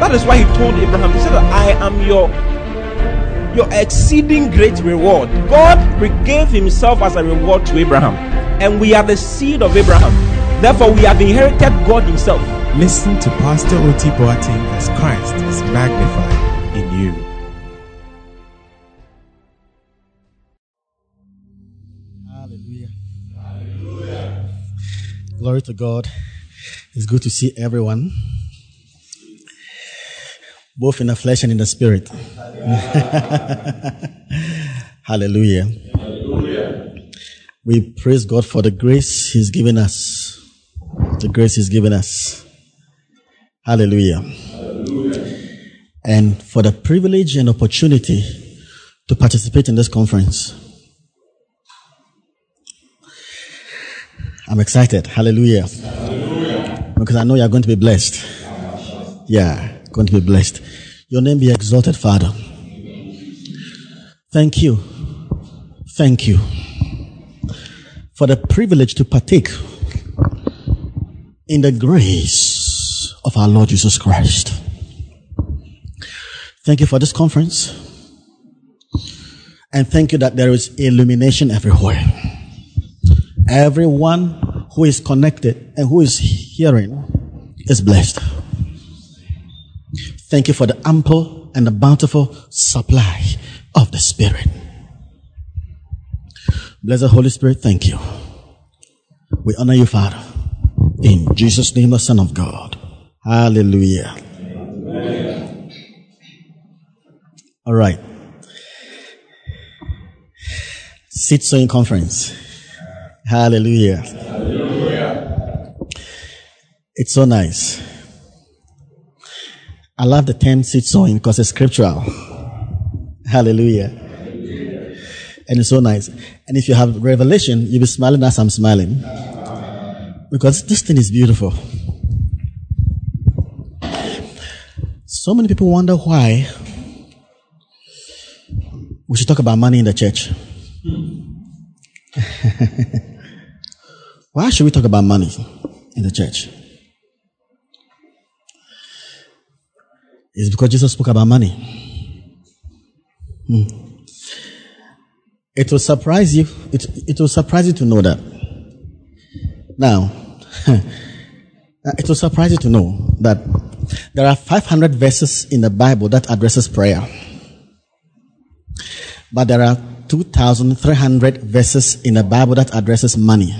that is why He told Abraham, He said, I am your your exceeding great reward. God gave Himself as a reward to Abraham, and we are the seed of Abraham. Therefore, we have inherited God Himself. Listen to Pastor Oti Boateng as Christ is magnified in you. Hallelujah. Glory to God. It's good to see everyone, both in the flesh and in the spirit. Hallelujah. Hallelujah. We praise God for the grace He's given us. The grace He's given us. Hallelujah. Hallelujah. And for the privilege and opportunity to participate in this conference. I'm excited. Hallelujah. Hallelujah. Because I know you're going to be blessed. Yeah, going to be blessed. Your name be exalted, Father. Thank you. Thank you for the privilege to partake in the grace of our Lord Jesus Christ. Thank you for this conference. And thank you that there is illumination everywhere. Everyone who is connected and who is hearing is blessed. Thank you for the ample and the bountiful supply of the Spirit. Blessed Holy Spirit, thank you. We honor you, Father. In Jesus' name, the Son of God. Hallelujah. All right. Seed sowing conference. Hallelujah. It's so nice. I love the term seed sowing because it's scriptural. Hallelujah. And it's so nice. And if you have revelation, you'll be smiling as I'm smiling. Because this thing is beautiful. So many people wonder why we should talk about money in the church. why should we talk about money in the church? It's because Jesus spoke about money. Hmm. It will surprise you. It, it will surprise you to know that. Now, it will surprise you to know that there are 500 verses in the Bible that addresses prayer. But there are 2,300 verses in the Bible that addresses money.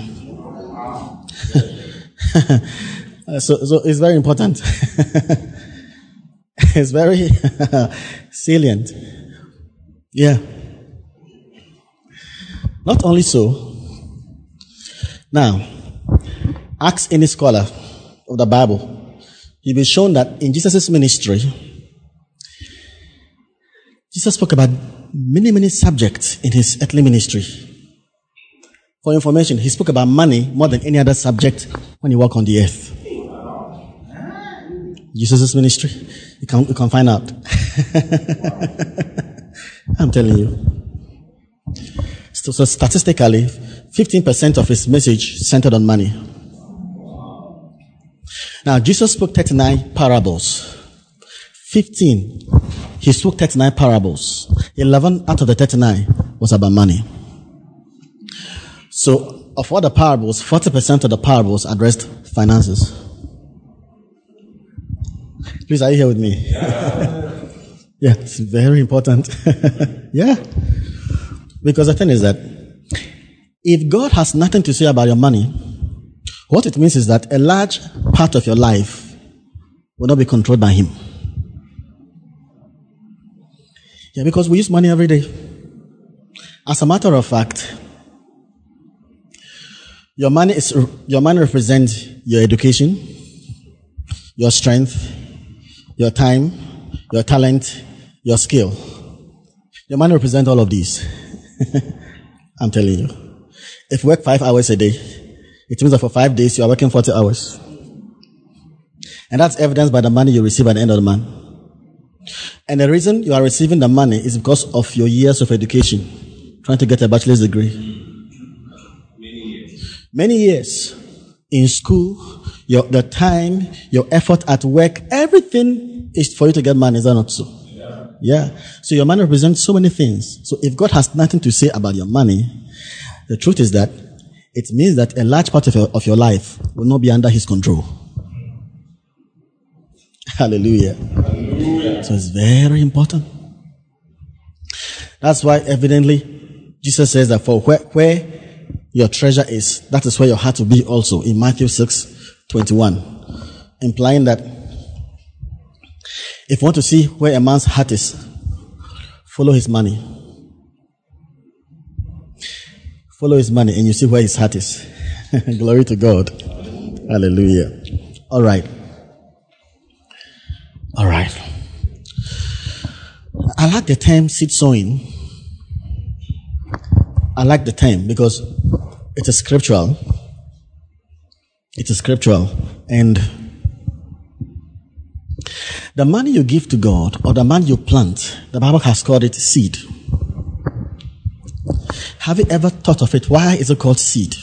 so, so it's very important. it's very salient. Yeah. Not only so, now, ask any scholar of the Bible, you'll be shown that in Jesus' ministry, Jesus spoke about many, many subjects in his earthly ministry. For information, he spoke about money more than any other subject when he walked on the earth. Jesus' ministry, you can, you can find out. I'm telling you. So, so statistically, 15% of his message centered on money. Now, Jesus spoke 39 parables. 15, he spoke 39 parables. 11 out of the 39 was about money. So, of all the parables, 40% of the parables addressed finances. Please, are you here with me? Yeah, yeah it's very important. yeah. Because the thing is that if God has nothing to say about your money, what it means is that a large part of your life will not be controlled by Him. Yeah, because we use money every day. As a matter of fact, your money is your money represents your education, your strength, your time, your talent, your skill. Your money represents all of these. I'm telling you. If you work five hours a day, it means that for five days you are working 40 hours. And that's evidenced by the money you receive at the end of the month. And the reason you are receiving the money is because of your years of education, trying to get a bachelor's degree. Many years. Many years in school, your, the time, your effort at work, everything is for you to get money. Is that not so? Yeah. yeah. So your money represents so many things. So if God has nothing to say about your money, the truth is that it means that a large part of your, of your life will not be under His control. Hallelujah. Hallelujah. So it's very important. That's why, evidently, Jesus says that for where, where your treasure is, that is where your heart will be also in Matthew 6 21, implying that if you want to see where a man's heart is, follow his money. Follow his money and you see where his heart is. Glory to God. Hallelujah. All right. All right. I like the term seed sowing. I like the term because it is scriptural. It is scriptural. And the money you give to God or the money you plant, the Bible has called it seed. Have you ever thought of it? Why is it called seed?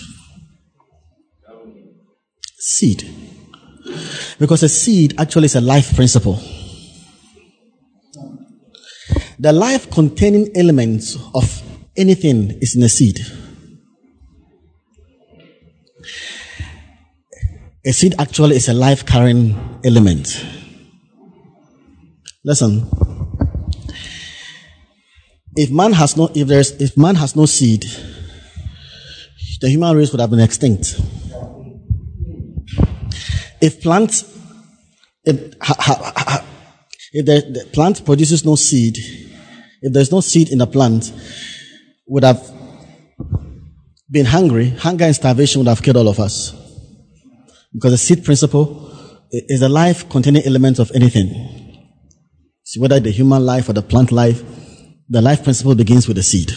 Seed. Because a seed actually is a life principle. The life containing elements of anything is in a seed. A seed actually is a life carrying element. Listen. If man has no, if there's, if man has no seed, the human race would have been extinct. If plant, if, if the, the plant produces no seed, if there's no seed in the plant, would have been hungry. Hunger and starvation would have killed all of us. Because the seed principle is a life containing elements of anything. See, whether the human life or the plant life, the life principle begins with the seed.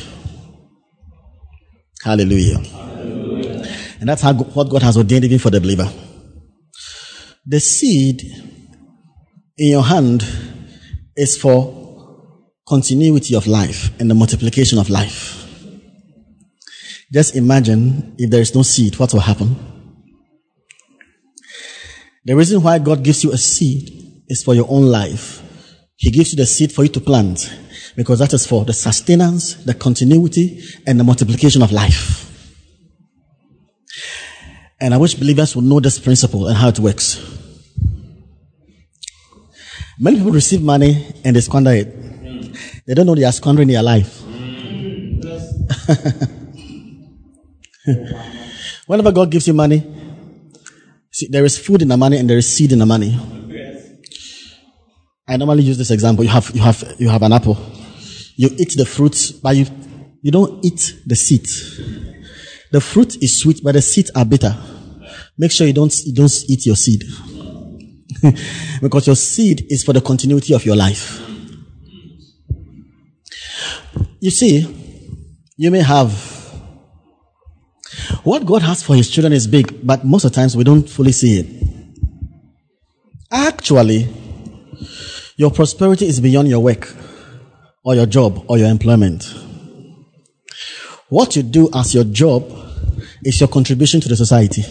Hallelujah. Hallelujah. And that's how, what God has ordained even for the believer. The seed in your hand is for continuity of life and the multiplication of life. Just imagine if there is no seed, what will happen? The reason why God gives you a seed is for your own life. He gives you the seed for you to plant because that is for the sustenance, the continuity, and the multiplication of life. And I wish believers would know this principle and how it works. Many people receive money and they squander it. They don't know they are squandering their life. Whenever God gives you money, See, there is food in the money and there is seed in the money. I normally use this example. You have, you have, you have an apple. You eat the fruit, but you, you don't eat the seed. The fruit is sweet, but the seeds are bitter. Make sure you don't, you don't eat your seed. because your seed is for the continuity of your life. You see, you may have what God has for His children is big, but most of the times we don't fully see it. Actually, your prosperity is beyond your work or your job or your employment. What you do as your job is your contribution to the society.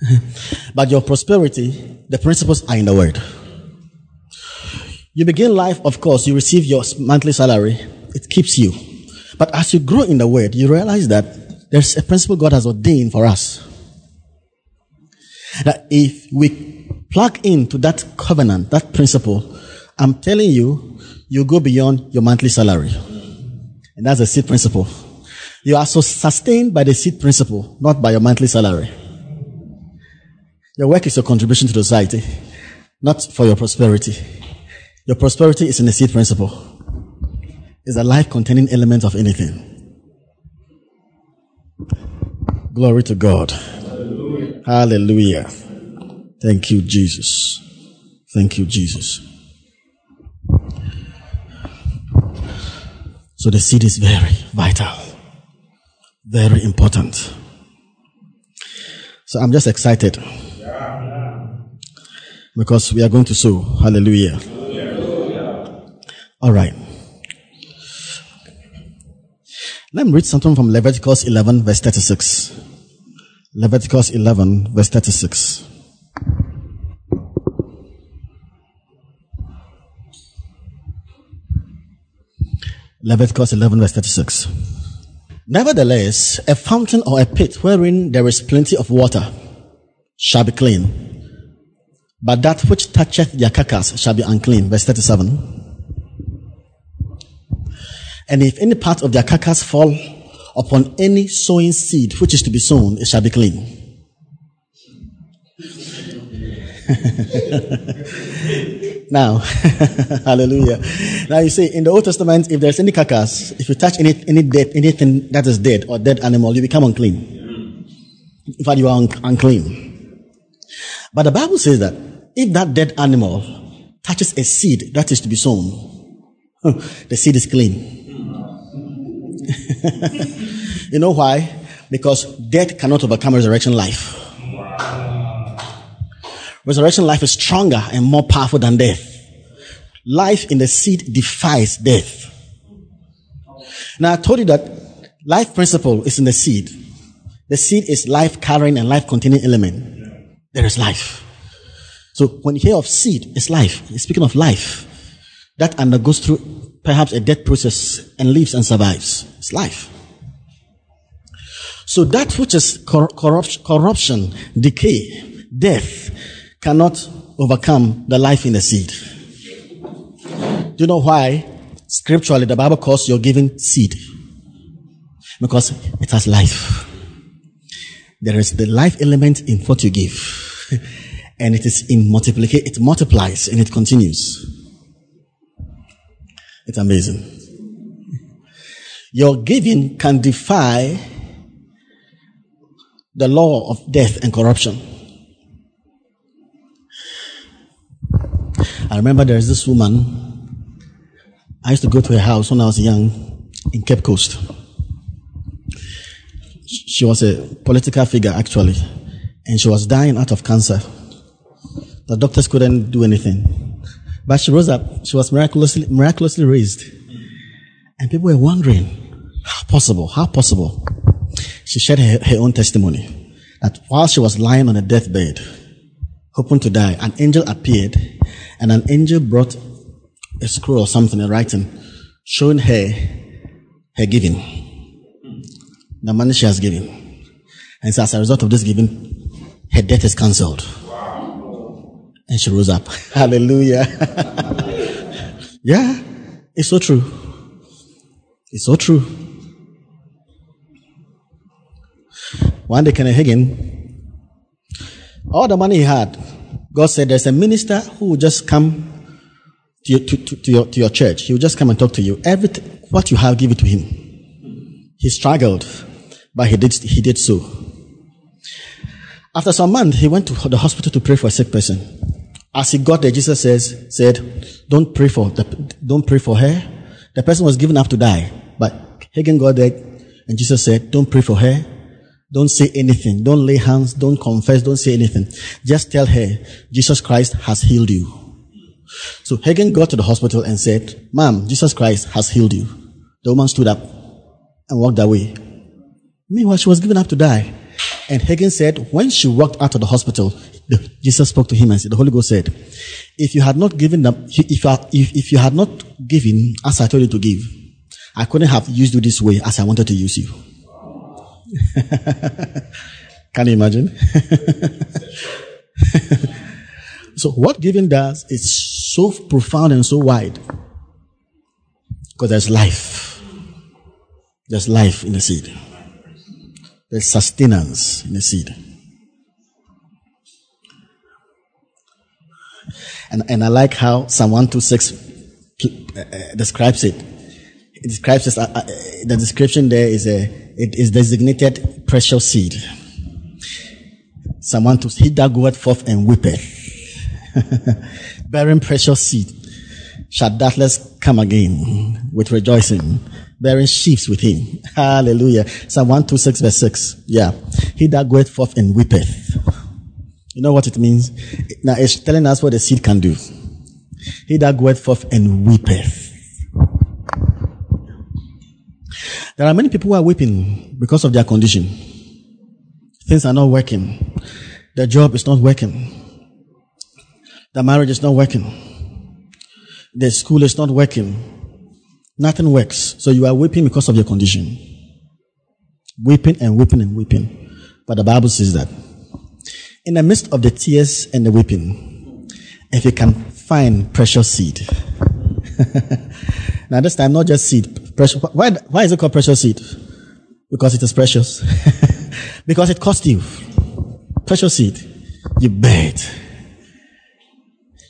but your prosperity, the principles are in the word. You begin life, of course, you receive your monthly salary. It keeps you. But as you grow in the word, you realize that there's a principle God has ordained for us. That if we plug into that covenant, that principle, I'm telling you, you go beyond your monthly salary. And that's the seed principle. You are so sustained by the seed principle, not by your monthly salary. Your work is your contribution to society, not for your prosperity. Your prosperity is in the seed principle is a life containing element of anything. Glory to God. Hallelujah. Hallelujah. Thank you, Jesus. Thank you, Jesus. So the seed is very vital, very important. So I'm just excited because we are going to sow. Hallelujah. All right. Let me read something from Leviticus 11, verse 36. Leviticus 11, verse 36. Leviticus 11, verse 36. Nevertheless, a fountain or a pit wherein there is plenty of water shall be clean, but that which toucheth their carcass shall be unclean. Verse 37. And if any part of their carcass fall upon any sowing seed which is to be sown, it shall be clean. now, hallelujah. Now you see, in the Old Testament, if there's any carcass, if you touch any, any dead, anything that is dead or dead animal, you become unclean. In fact, you are un- unclean. But the Bible says that if that dead animal touches a seed that is to be sown, the seed is clean. you know why? Because death cannot overcome resurrection life. Resurrection life is stronger and more powerful than death. Life in the seed defies death. Now I told you that life principle is in the seed. The seed is life carrying and life containing element. There is life. So when you hear of seed, it's life. It's speaking of life that undergoes through perhaps a death process and lives and survives. It's life. So that which is cor- corruption, decay, death cannot overcome the life in the seed. Do you know why? Scripturally, the Bible calls your giving seed because it has life. There is the life element in what you give, and it is in multiplication. It multiplies and it continues. It's amazing. Your giving can defy the law of death and corruption. I remember there's this woman. I used to go to her house when I was young in Cape Coast. She was a political figure, actually, and she was dying out of cancer. The doctors couldn't do anything. But she rose up. She was miraculously, miraculously raised. And people were wondering, how possible? How possible? She shared her, her own testimony that while she was lying on a deathbed, hoping to die, an angel appeared and an angel brought a scroll or something, a writing, showing her her giving, the money she has given. And so as a result of this giving, her death is cancelled. And she rose up. Hallelujah. yeah, it's so true. It's so true. One day, Kenneth Hagin, all the money he had, God said there's a minister who will just come to your, to, to, to, your, to your church. He will just come and talk to you. Everything, what you have, give it to him. He struggled, but he did, he did so. After some months, he went to the hospital to pray for a sick person. As he got there, Jesus says, said, don't pray for, the, don't pray for her. The person was given up to die. But Hagin got there and Jesus said, don't pray for her. Don't say anything. Don't lay hands. Don't confess. Don't say anything. Just tell her, Jesus Christ has healed you. So Hagin got to the hospital and said, Ma'am, Jesus Christ has healed you. The woman stood up and walked away. Meanwhile, she was given up to die. And Hagin said, when she walked out of the hospital, Jesus spoke to him and said, the Holy Ghost said, if you had not given them, if if, if you had not given as I told you to give, I couldn't have used you this way as I wanted to use you. Can you imagine? so what giving does is so profound and so wide. Because there's life. There's life in the seed. There's sustenance in the seed. And, and I like how Psalm 126 uh, uh, describes it. It describes this, uh, uh, the description there is a, it is designated precious seed. Psalm 126, he that goeth forth and weepeth. bearing precious seed, shall doubtless come again with rejoicing, bearing sheaves with him. Hallelujah. Psalm 126 verse 6. Yeah. He that goeth forth and weepeth. You know what it means? Now it's telling us what the seed can do. He that goeth forth and weepeth. There are many people who are weeping because of their condition. Things are not working. Their job is not working. Their marriage is not working. The school is not working. Nothing works. So you are weeping because of your condition. Weeping and weeping and weeping. But the Bible says that in the midst of the tears and the weeping, if you can find precious seed. now this time, not just seed. Precious. Why, why is it called precious seed? Because it is precious. because it cost you. Precious seed. You bear it.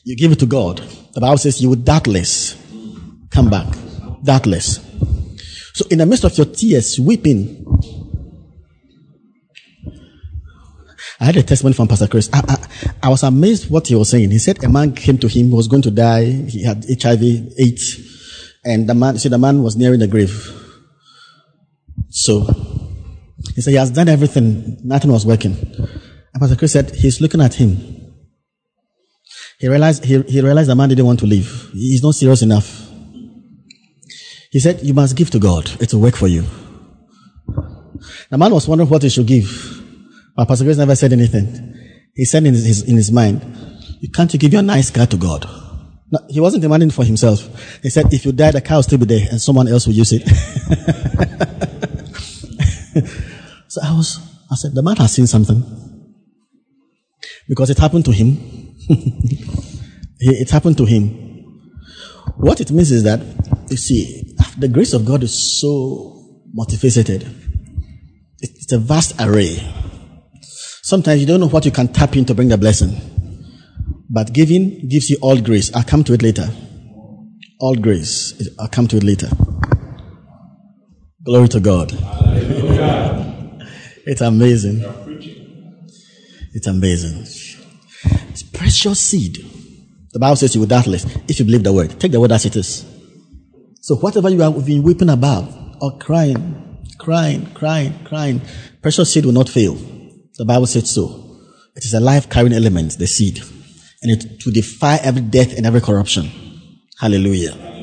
You give it to God. The Bible says you will doubtless come back. Doubtless. So in the midst of your tears, weeping, I had a testimony from Pastor Chris. I, I, I, was amazed what he was saying. He said a man came to him, he was going to die, he had HIV, AIDS, and the man, see, the man was nearing the grave. So, he said he has done everything, nothing was working. And Pastor Chris said he's looking at him. He realized, he, he realized the man didn't want to leave. He's not serious enough. He said, you must give to God. It will work for you. The man was wondering what he should give. But Pastor Grace never said anything. He said in his, in his mind, you can't you give your nice car to God? No, he wasn't demanding for himself. He said, if you die, the car will still be there and someone else will use it. so I was, I said, the man has seen something. Because it happened to him. it happened to him. What it means is that, you see, the grace of God is so multifaceted. It's a vast array. Sometimes you don't know what you can tap in to bring the blessing. But giving gives you all grace. I'll come to it later. All grace. I'll come to it later. Glory to God. it's amazing. It's amazing. It's precious seed. The Bible says you will doubtless, if you believe the word. Take the word as it is. So whatever you have been weeping about or crying, crying, crying, crying, precious seed will not fail. The Bible says so. It is a life carrying element, the seed, and it to defy every death and every corruption. Hallelujah. Hallelujah.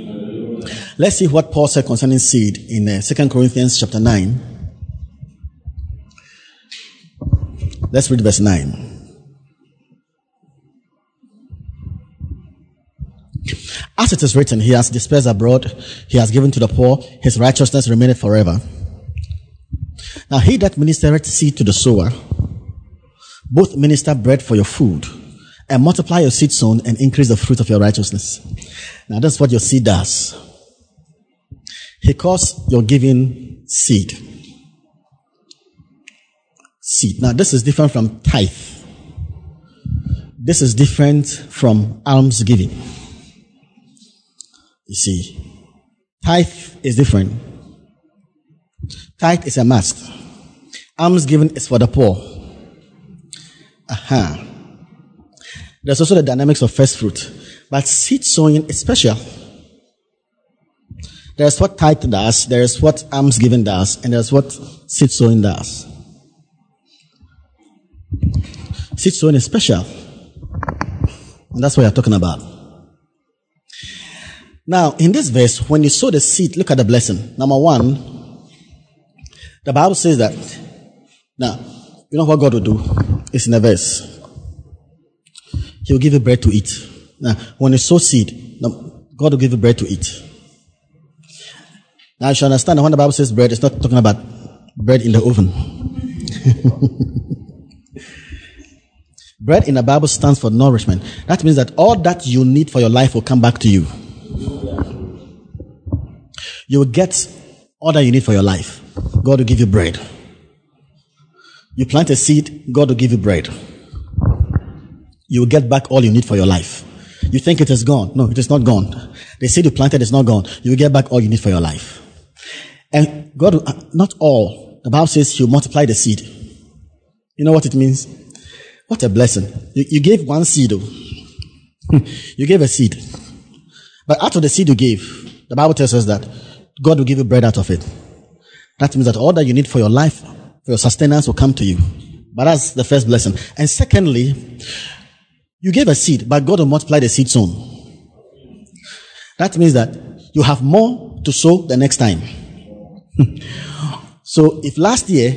Let's see what Paul said concerning seed in uh, 2 Corinthians chapter 9. Let's read verse 9. As it is written, He has dispersed abroad, He has given to the poor, His righteousness remaineth forever. Now he that ministereth seed to the sower, both minister bread for your food, and multiply your seed sown and increase the fruit of your righteousness. Now that's what your seed does. He calls your giving seed. Seed. Now this is different from tithe. This is different from alms giving. You see, tithe is different. Tithe is a must. Alms given is for the poor. Aha. Uh-huh. There's also the dynamics of first fruit. But seed sowing is special. There's what tithe does, there's what alms giving does, and there's what seed sowing does. Seed sowing is special. And that's what you're talking about. Now, in this verse, when you sow the seed, look at the blessing. Number one, the Bible says that. Now, you know what God will do? It's in a verse. He will give you bread to eat. Now, when you sow seed, God will give you bread to eat. Now, you should understand that when the Bible says bread, it's not talking about bread in the oven. bread in the Bible stands for nourishment. That means that all that you need for your life will come back to you. You will get all that you need for your life. God will give you bread. You plant a seed, God will give you bread. You will get back all you need for your life. You think it is gone. No, it is not gone. The seed you planted is not gone. You will get back all you need for your life. And God, will, uh, not all. The Bible says He'll multiply the seed. You know what it means? What a blessing. You, you gave one seed. Oh. you gave a seed. But out of the seed you gave, the Bible tells us that God will give you bread out of it. That means that all that you need for your life, your sustenance will come to you. But that's the first blessing. And secondly, you gave a seed, but God will multiply the seed soon. That means that you have more to sow the next time. so if last year,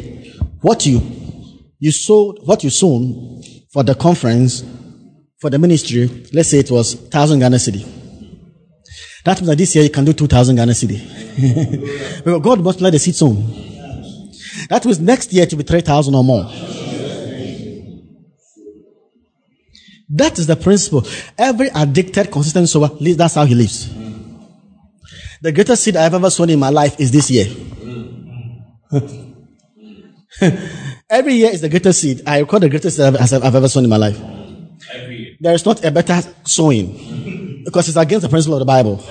what you, you sowed, what you sown for the conference, for the ministry, let's say it was 1000 Ghana cedi. That means that this year you can do 2000 Ghana cedi. because God multiply the seed sown. That was next year to be 3000 or more. That is the principle. Every addicted, consistent sower, lives, that's how he lives. The greatest seed I've ever sown in my life is this year. Every year is the greatest seed. I record the greatest seed I've, I've ever sown in my life. There is not a better sowing because it's against the principle of the Bible.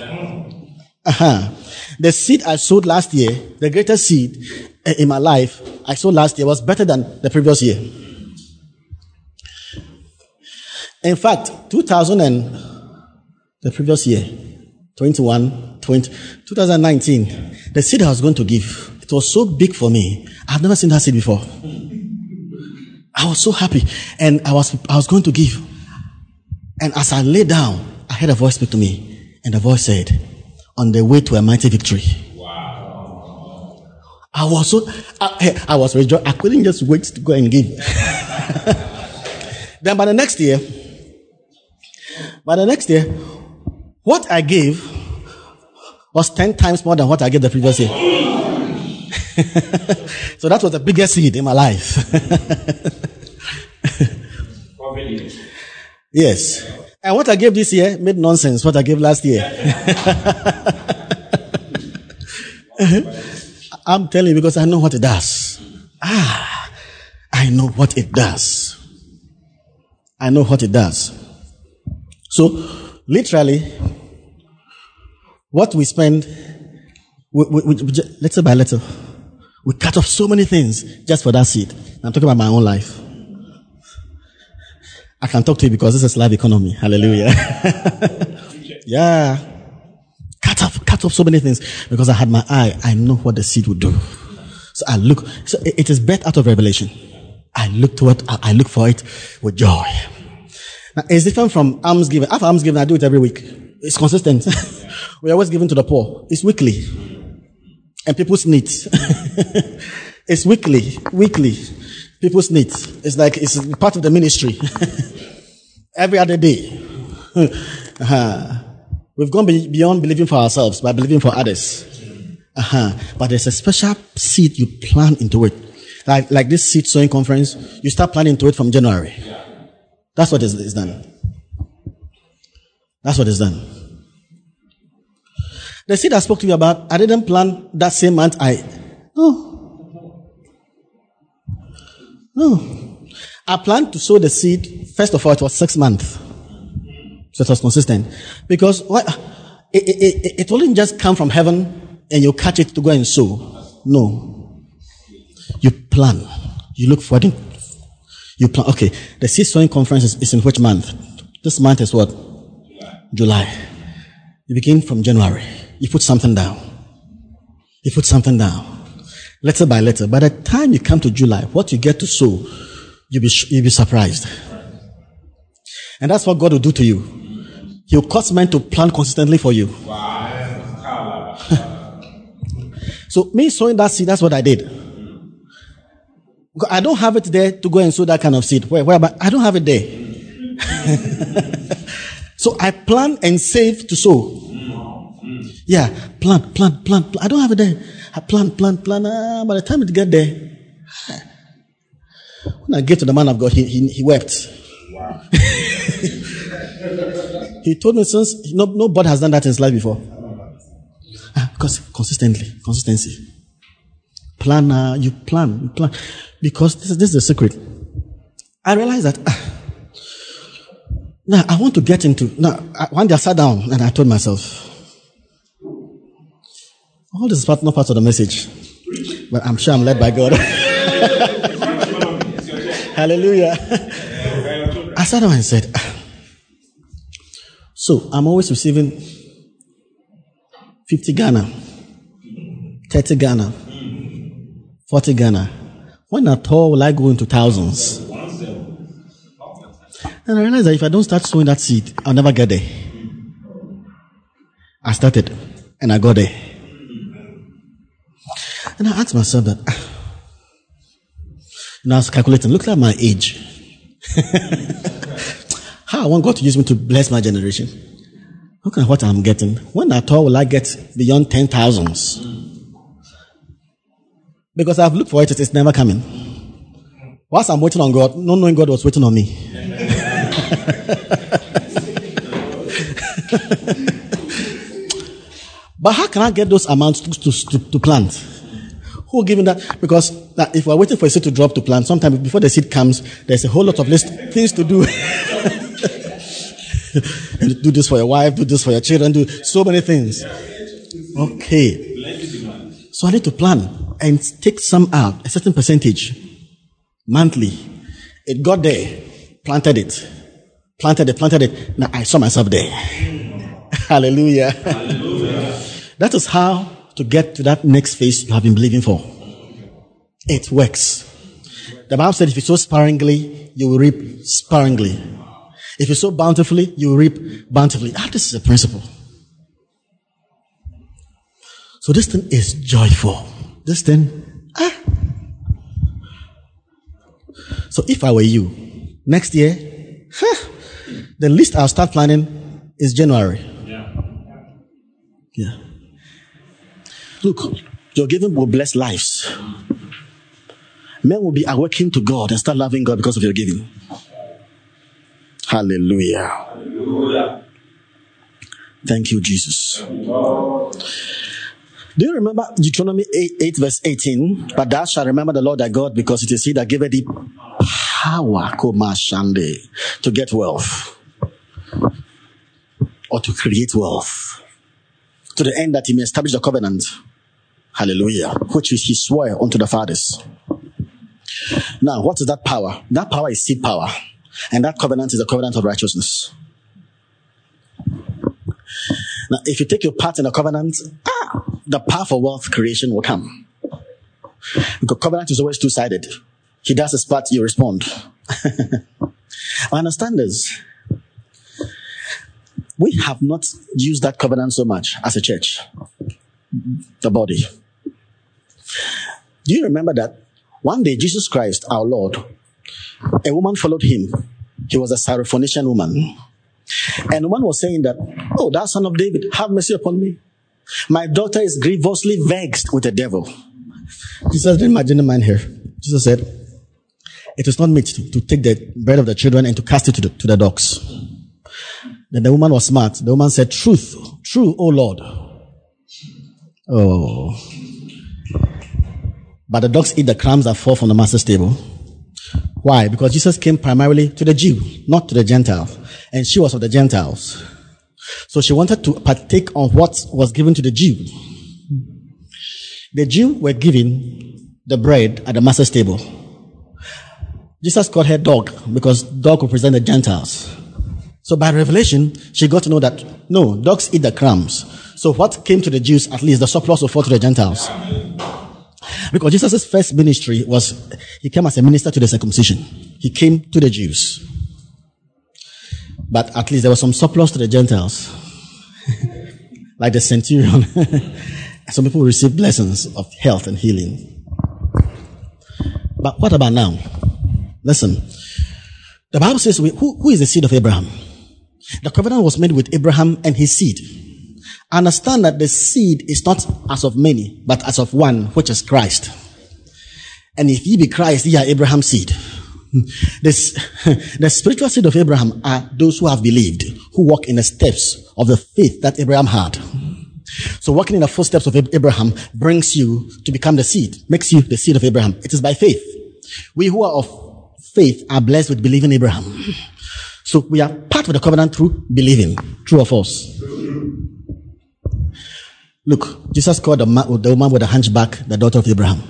Uh-huh. The seed I sowed last year, the greatest seed eh, in my life I sowed last year was better than the previous year. In fact, 2000 and the previous year, 21, 20, 2019, the seed I was going to give, it was so big for me. I've never seen that seed before. I was so happy. And I was, I was going to give. And as I lay down, I heard a voice speak to me. And the voice said, on the way to a mighty victory. Wow. I was so, I, I was rejoiced. I couldn't just wait to go and give. then by the next year, by the next year, what I gave was 10 times more than what I gave the previous year. so that was the biggest seed in my life. yes. And what I gave this year made nonsense what I gave last year. I'm telling you because I know what it does. Ah, I know what it does. I know what it does. So, literally, what we spend, we, we, we, little by little, we cut off so many things just for that seed. I'm talking about my own life. I can talk to you because this is live economy. Hallelujah. yeah. Cut off, cut off so many things because I had my eye. I know what the seed would do. So I look, so it is birth out of revelation. I look to it, I look for it with joy. Now, it's different from almsgiving. After almsgiving, I do it every week. It's consistent. We're always giving to the poor. It's weekly. And people's needs. it's weekly. Weekly. People's needs. It's like it's part of the ministry. every other day. uh-huh. We've gone beyond believing for ourselves by believing for others. Uh-huh. But there's a special seed you plant into it. Like, like this seed sowing conference, you start planting into it from January. That's what is, is done. That's what is done. The seed I spoke to you about, I didn't plant that same month. I no, no. I planned to sow the seed. First of all, it was six months, so it was consistent. Because what it, it, it, it wouldn't just come from heaven and you catch it to go and sow. No, you plan. You look for it you plan, okay, the seed sowing conference is, is, in which month? This month is what? July. July. You begin from January. You put something down. You put something down. Letter by letter. By the time you come to July, what you get to sow, you'll be, you'll be surprised. And that's what God will do to you. He'll cause men to plan consistently for you. so me sowing that seed, that's what I did. I don't have it there to go and sow that kind of seed. Where, where, but I don't have it there. so I plan and save to sow. Yeah, plant, plant, plant, plant. I don't have it there. I plant, plant, plant. Ah, by the time it get there, when I get to the man of God, he, he, he wept. Wow. he told me since no, nobody has done that in his life before. Ah, because consistently, consistency. Plan, uh, you plan, you plan. Because this is, this is the secret. I realized that uh, now I want to get into. Now, one day I sat down and I told myself, all this is part, not part of the message, but I'm sure I'm led by God. Hallelujah. I sat down and said, So I'm always receiving 50 Ghana, 30 Ghana, 40 Ghana. When at all will I go into thousands? And I realized that if I don't start sowing that seed, I'll never get there. I started and I got there. And I asked myself that, ah, and I was calculating, look at my age. How I want God to use me to bless my generation. Look at what I'm getting. When at all will I get beyond ten thousands? Because I've looked for it, it's never coming. Whilst I'm waiting on God, not knowing God was waiting on me. but how can I get those amounts to, to, to plant? Who giving that? Because uh, if we're waiting for a seed to drop to plant, sometimes before the seed comes, there's a whole lot of list things to do. do this for your wife, do this for your children, do so many things. Okay. So I need to plan and take some out, a certain percentage, monthly. It got there, planted it, planted it, planted it. Now I saw myself there. Hallelujah. Hallelujah. that is how to get to that next phase you have been believing for. It works. The Bible said if you sow sparingly, you will reap sparingly. If you sow bountifully, you will reap bountifully. Ah, this is a principle. So this thing is joyful. This thing, ah. So if I were you, next year, huh, the least I'll start planning is January. Yeah. Yeah. Look, your giving will bless lives. Men will be awakening to God and start loving God because of your giving. Hallelujah. Hallelujah. Thank you, Jesus. Do you remember Deuteronomy 8, 8, verse 18? But thou shalt remember the Lord thy God because it is he that giveth thee power to get wealth or to create wealth to the end that he may establish the covenant Hallelujah. Which is he swore unto the fathers. Now, what is that power? That power is seed power. And that covenant is a covenant of righteousness. Now, if you take your part in the covenant, ah, the power for wealth creation will come. Because covenant is always two-sided. He does his part, you respond. I understand this. We have not used that covenant so much as a church, the body. Do you remember that one day Jesus Christ, our Lord, a woman followed him. He was a Syrophoenician woman. And the woman was saying that, Oh, thou son of David, have mercy upon me. My daughter is grievously vexed with the devil. Jesus didn't imagine the man here. Jesus said, It is not meet to, to, take the bread of the children and to cast it to the, to the dogs. Then the woman was smart. The woman said, Truth, true, O Lord. Oh. But the dogs eat the crumbs that fall from the master's table. Why? Because Jesus came primarily to the Jew, not to the Gentiles. And she was of the Gentiles. So she wanted to partake on what was given to the Jew. The Jew were given the bread at the master's table. Jesus called her dog because dog represent the Gentiles. So by revelation, she got to know that no, dogs eat the crumbs. So what came to the Jews, at least the surplus will fall to the Gentiles. Because Jesus' first ministry was, he came as a minister to the circumcision. He came to the Jews. But at least there was some surplus to the Gentiles. like the centurion. some people received blessings of health and healing. But what about now? Listen. The Bible says, who, who is the seed of Abraham? The covenant was made with Abraham and his seed understand that the seed is not as of many, but as of one, which is Christ. And if ye be Christ, ye are Abraham's seed. This, the spiritual seed of Abraham are those who have believed, who walk in the steps of the faith that Abraham had. So walking in the footsteps of Abraham brings you to become the seed, makes you the seed of Abraham. It is by faith. We who are of faith are blessed with believing Abraham. So we are part of the covenant through believing. True or false? Look, Jesus called the, the woman with the hunchback the daughter of Abraham.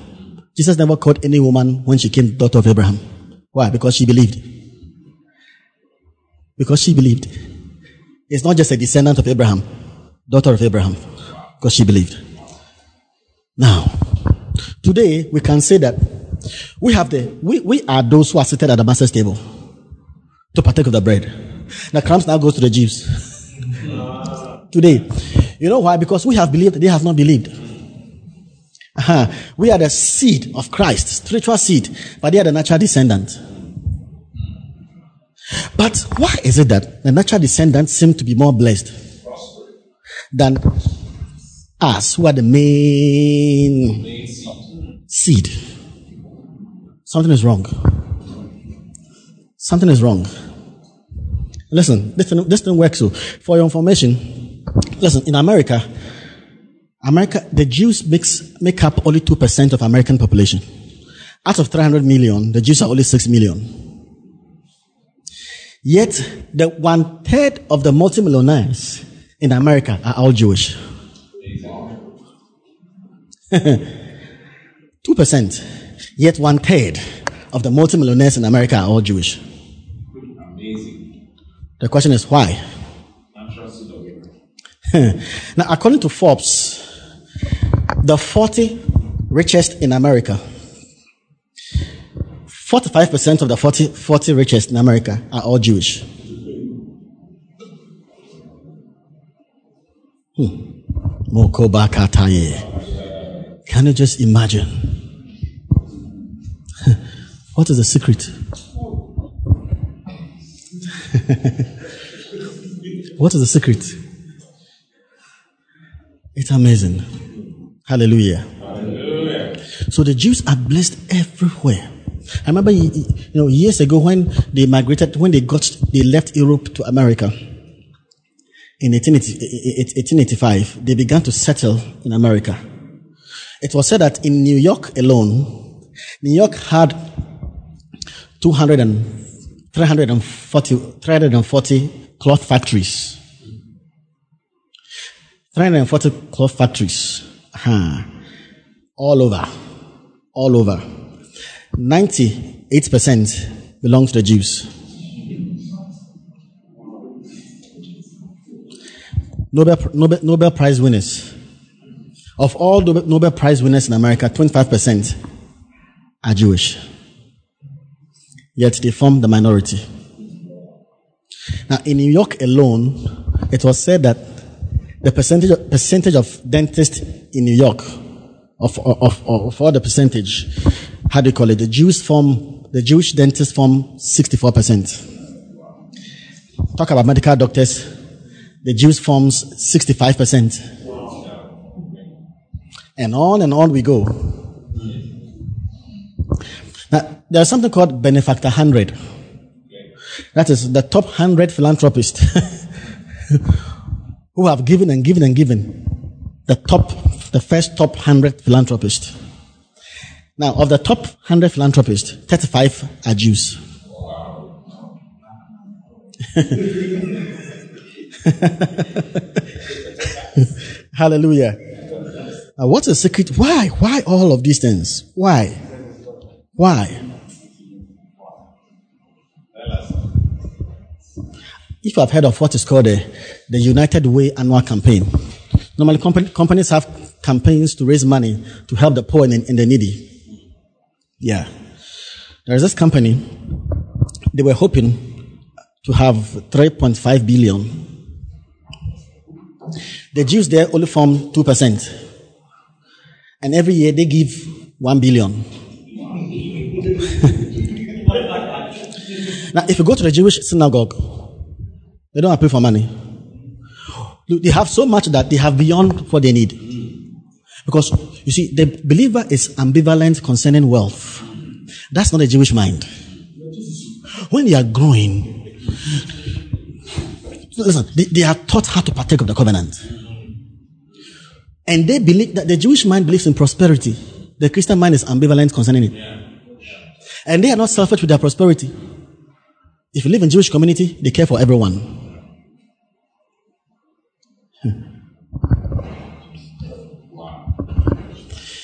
Jesus never called any woman when she came daughter of Abraham. Why? Because she believed. Because she believed. It's not just a descendant of Abraham, daughter of Abraham, because she believed. Now, today we can say that we have the we, we are those who are seated at the master's table to partake of the bread. The crumbs now goes to the Jews. today. You know why? Because we have believed, they have not believed. Uh-huh. We are the seed of Christ, spiritual seed, but they are the natural descendant. But why is it that the natural descendants seem to be more blessed than us, who are the main, seed? Something is wrong. Something is wrong. Listen, this thing, this thing works so. For your information, listen, in America, America, the Jews makes, make up only 2% of American population. Out of 300 million, the Jews are only 6 million. Yet, the one third of the multimillionaires in America are all Jewish. 2%. Yet, one third of the multimillionaires in America are all Jewish. Amazing. The question is why? Now, according to Forbes, the 40 richest in America 45% of the 40, 40 richest in America are all Jewish. Hmm. Can you just imagine? what is the secret? what is the secret? It's amazing. Hallelujah. Hallelujah. So the Jews are blessed everywhere. I remember, you know, years ago when they migrated, when they got, they left Europe to America in 1885, they began to settle in America. It was said that in New York alone, New York had 200 and 340, 340 cloth factories. 340 cloth factories. Huh. All over. All over. 98% belong to the Jews. Nobel, Nobel, Nobel Prize winners. Of all Nobel Prize winners in America, 25% are Jewish. Yet they form the minority. Now, in New York alone, it was said that the percentage of, percentage of dentists in New York, of, of, of, all the percentage, how do you call it? The Jews form, the Jewish dentists form 64%. Talk about medical doctors. The Jews forms 65%. And on and on we go. Now, there's something called Benefactor 100. That is the top 100 philanthropists who have given and given and given. The top, the first top 100 philanthropists. Now, of the top 100 philanthropists, 35 are Jews. Hallelujah. Now, what's the secret? Why? Why all of these things? Why? Why? If you have heard of what is called the, the United Way annual campaign, normally companies have campaigns to raise money to help the poor and, and the needy. Yeah. There's this company, they were hoping to have 3.5 billion. The Jews there only form 2%. And every year they give 1 billion. now, if you go to the Jewish synagogue, they don't appeal for money. They have so much that they have beyond what they need. Because, you see, the believer is ambivalent concerning wealth. That's not a Jewish mind. When they are growing, listen, they, they are taught how to partake of the covenant. And they believe that the Jewish mind believes in prosperity. The Christian mind is ambivalent concerning it. And they are not selfish with their prosperity. If you live in Jewish community, they care for everyone.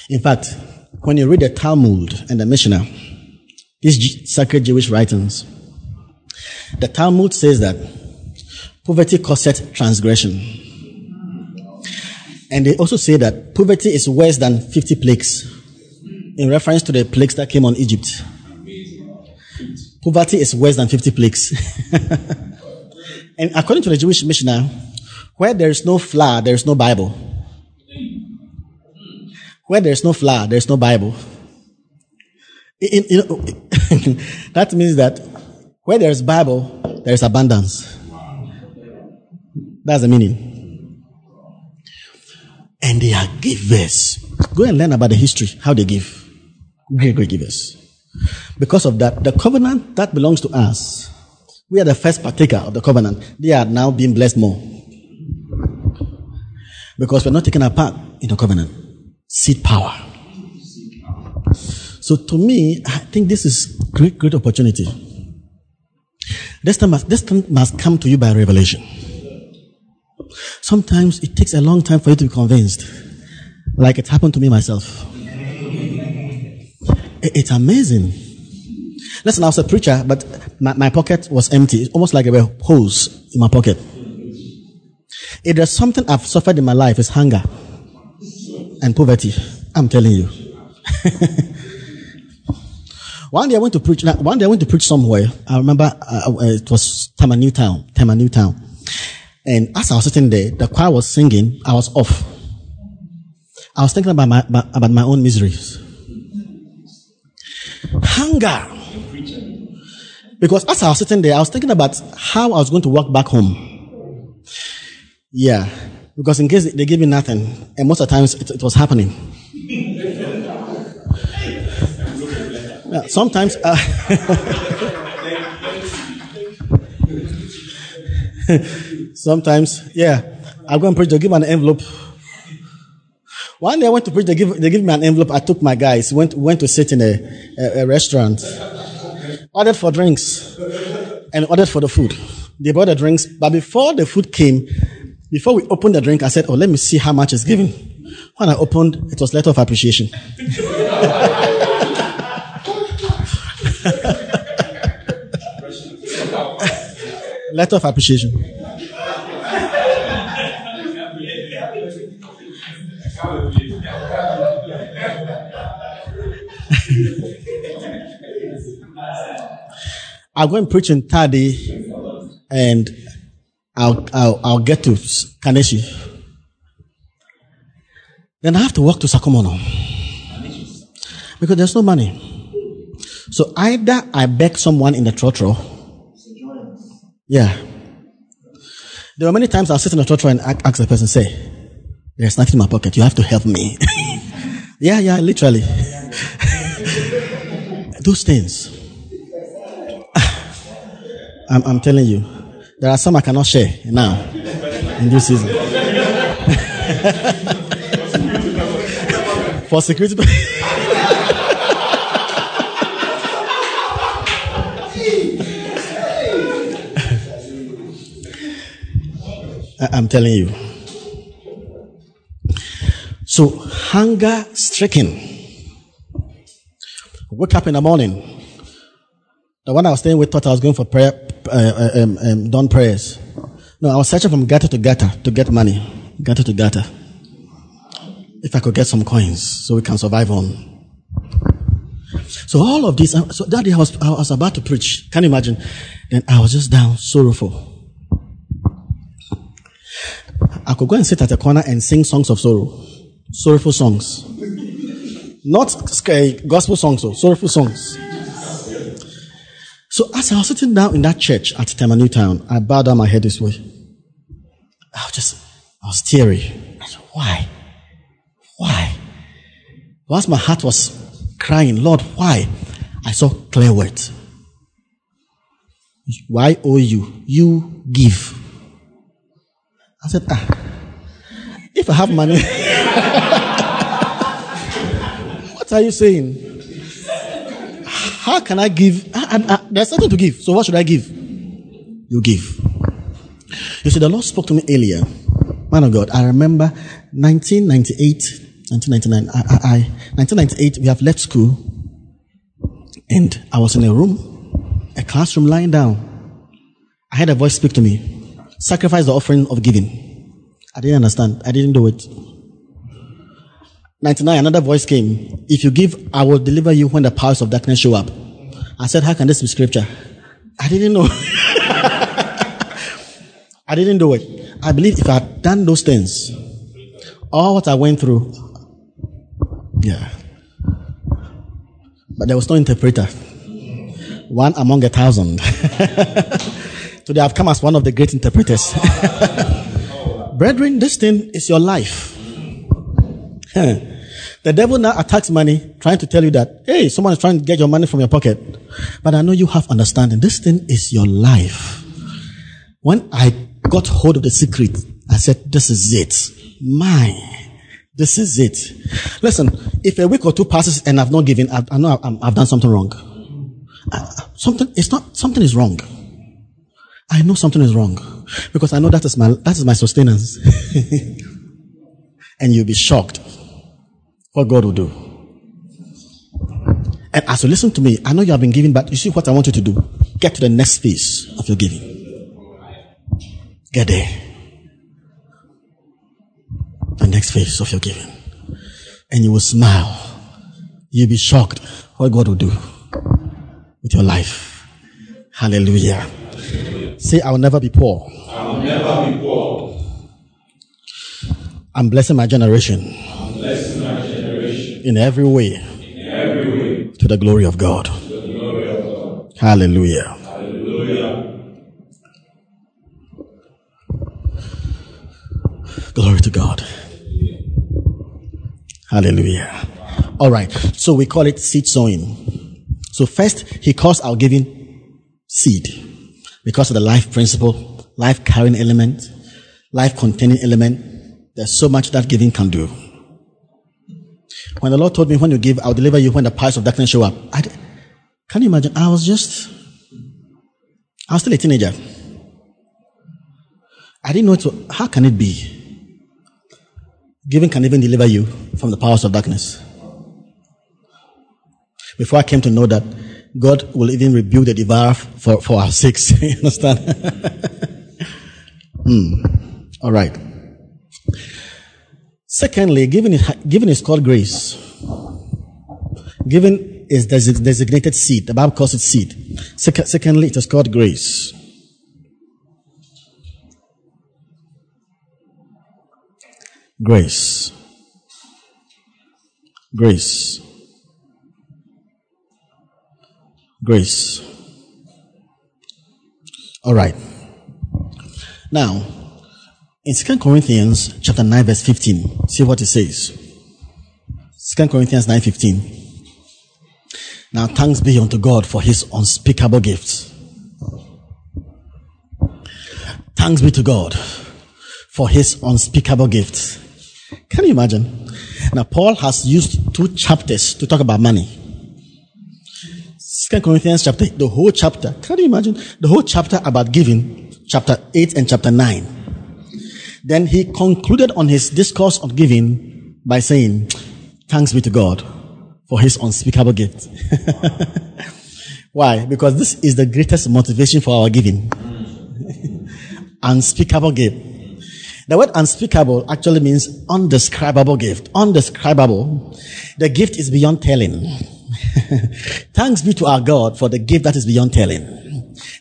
In fact, when you read the Talmud and the Mishnah, these sacred Jewish writings, the Talmud says that poverty causes transgression. And they also say that poverty is worse than 50 plagues in reference to the plagues that came on Egypt. Poverty is worse than 50 plagues. and according to the Jewish Mishnah, where there is no flour, there is no Bible. Where there is no flour, there is no Bible. In, in, that means that where there is Bible, there is abundance. That's the meaning. And they are givers. Go and learn about the history, how they give. Great, great givers. Because of that, the covenant that belongs to us, we are the first partaker of the covenant. They are now being blessed more. Because we're not taking a part in the covenant. Seed power. So to me, I think this is great, great opportunity. This time, must, this time must come to you by revelation. Sometimes it takes a long time for you to be convinced. Like it happened to me myself. It's amazing. Listen, I was a preacher, but my, my pocket was empty. It's almost like there were holes in my pocket. If there's something I've suffered in my life, it's hunger and poverty. I'm telling you. one day I went to preach. One day I went to preach somewhere. I remember uh, uh it was Tema New Town. Tema New Town. And as I was sitting there, the choir was singing. I was off. I was thinking about my, about my own miseries. Hunger. Because as I was sitting there, I was thinking about how I was going to walk back home. Yeah. Because in case they give me nothing, and most of the times it, it was happening. yeah, sometimes. Uh, sometimes, yeah. I go and preach, they give me an envelope. One day I went to preach, they give, they give me an envelope. I took my guys, went, went to sit in a, a, a restaurant, ordered for drinks, and ordered for the food. They bought the drinks, but before the food came, before we opened the drink, I said, Oh, let me see how much is given. When I opened, it was letter of appreciation. letter of appreciation. I'll go and preach Tadi and I'll, I'll, I'll get to Kaneshie. Then I have to walk to Sakumono. Because there's no money. So either I beg someone in the trotro. Yeah. There were many times I'll sit in the trotro and ask the person, say, there's nothing in my pocket. You have to help me. yeah, yeah, literally. Those things. I'm, I'm telling you, there are some I cannot share now in this season. For security. I'm telling you. So, hunger stricken. Wake up in the morning. The one I was staying with thought I was going for prayer, uh, uh, um, um, dawn prayers. No, I was searching from gutter to gutter to get money. Gutter to gutter. If I could get some coins so we can survive on. So all of this, uh, so that day I was, I was about to preach. Can you imagine? Then I was just down, sorrowful. I could go and sit at a corner and sing songs of sorrow. Sorrowful songs. Not gospel songs, though, sorrowful songs. So as I was sitting down in that church at Tema Town, I bowed down my head this way. I was just, I was teary. I said, why? Why? Whilst my heart was crying, Lord, why? I saw clear words. Why owe you? You give. I said, ah, if I have money, what are you saying? How can I give? I, there's nothing to give. So what should I give? You give. You see, the Lord spoke to me earlier. Man of God, I remember 1998, 1999. I, I, 1998, we have left school, and I was in a room, a classroom, lying down. I had a voice speak to me. sacrifice the offering of giving. I didn't understand. I didn't do it. 99, another voice came. If you give, I will deliver you when the powers of darkness show up. I said, how can this be scripture? I didn't know. I didn't do it. I believe if I had done those things, all what I went through, yeah. But there was no interpreter. One among a thousand. Today I've come as one of the great interpreters. Brethren, this thing is your life. The devil now attacks money, trying to tell you that, hey, someone is trying to get your money from your pocket. But I know you have understanding. This thing is your life. When I got hold of the secret, I said, this is it. Mine. This is it. Listen, if a week or two passes and I've not given, I, I know i have done something wrong. Something, it's not, something is wrong. I know something is wrong because I know that is my, that is my sustenance. and you'll be shocked what God will do. And as you listen to me, I know you have been giving, but you see what I want you to do? Get to the next phase of your giving. Get there the next phase of your giving. And you will smile. You'll be shocked what God will do with your life. Hallelujah. Say, I will never be poor. I will never be poor. I'm blessing my generation. I'm blessing my generation. In every way. In every way. To the glory of God. To the glory of God. Hallelujah. Hallelujah. Glory to God. Hallelujah. All right. So we call it seed sowing. So first, he calls our giving seed because of the life principle, life carrying element, life containing element. There's so much that giving can do. When the Lord told me, when you give, I'll deliver you when the powers of darkness show up. I, can you imagine? I was just, I was still a teenager. I didn't know how can it be? Giving can even deliver you from the powers of darkness. Before I came to know that God will even rebuke the devourer for, for our sakes. you understand? hmm. All right. Secondly, giving is, giving is called grace. Giving is designated seed. The Bible calls it seed. Secondly, it is called grace. Grace. Grace. Grace. All right. Now, in 2 Corinthians chapter 9 verse 15, see what it says. 2 Corinthians 9:15. Now thanks be unto God for his unspeakable gifts. Thanks be to God for his unspeakable gifts. Can you imagine? Now, Paul has used two chapters to talk about money. Second Corinthians chapter, the whole chapter. Can you imagine? The whole chapter about giving, chapter 8 and chapter 9. Then he concluded on his discourse of giving by saying, Thanks be to God for his unspeakable gift. Why? Because this is the greatest motivation for our giving. unspeakable gift. The word unspeakable actually means undescribable gift. Undescribable. The gift is beyond telling. Thanks be to our God for the gift that is beyond telling.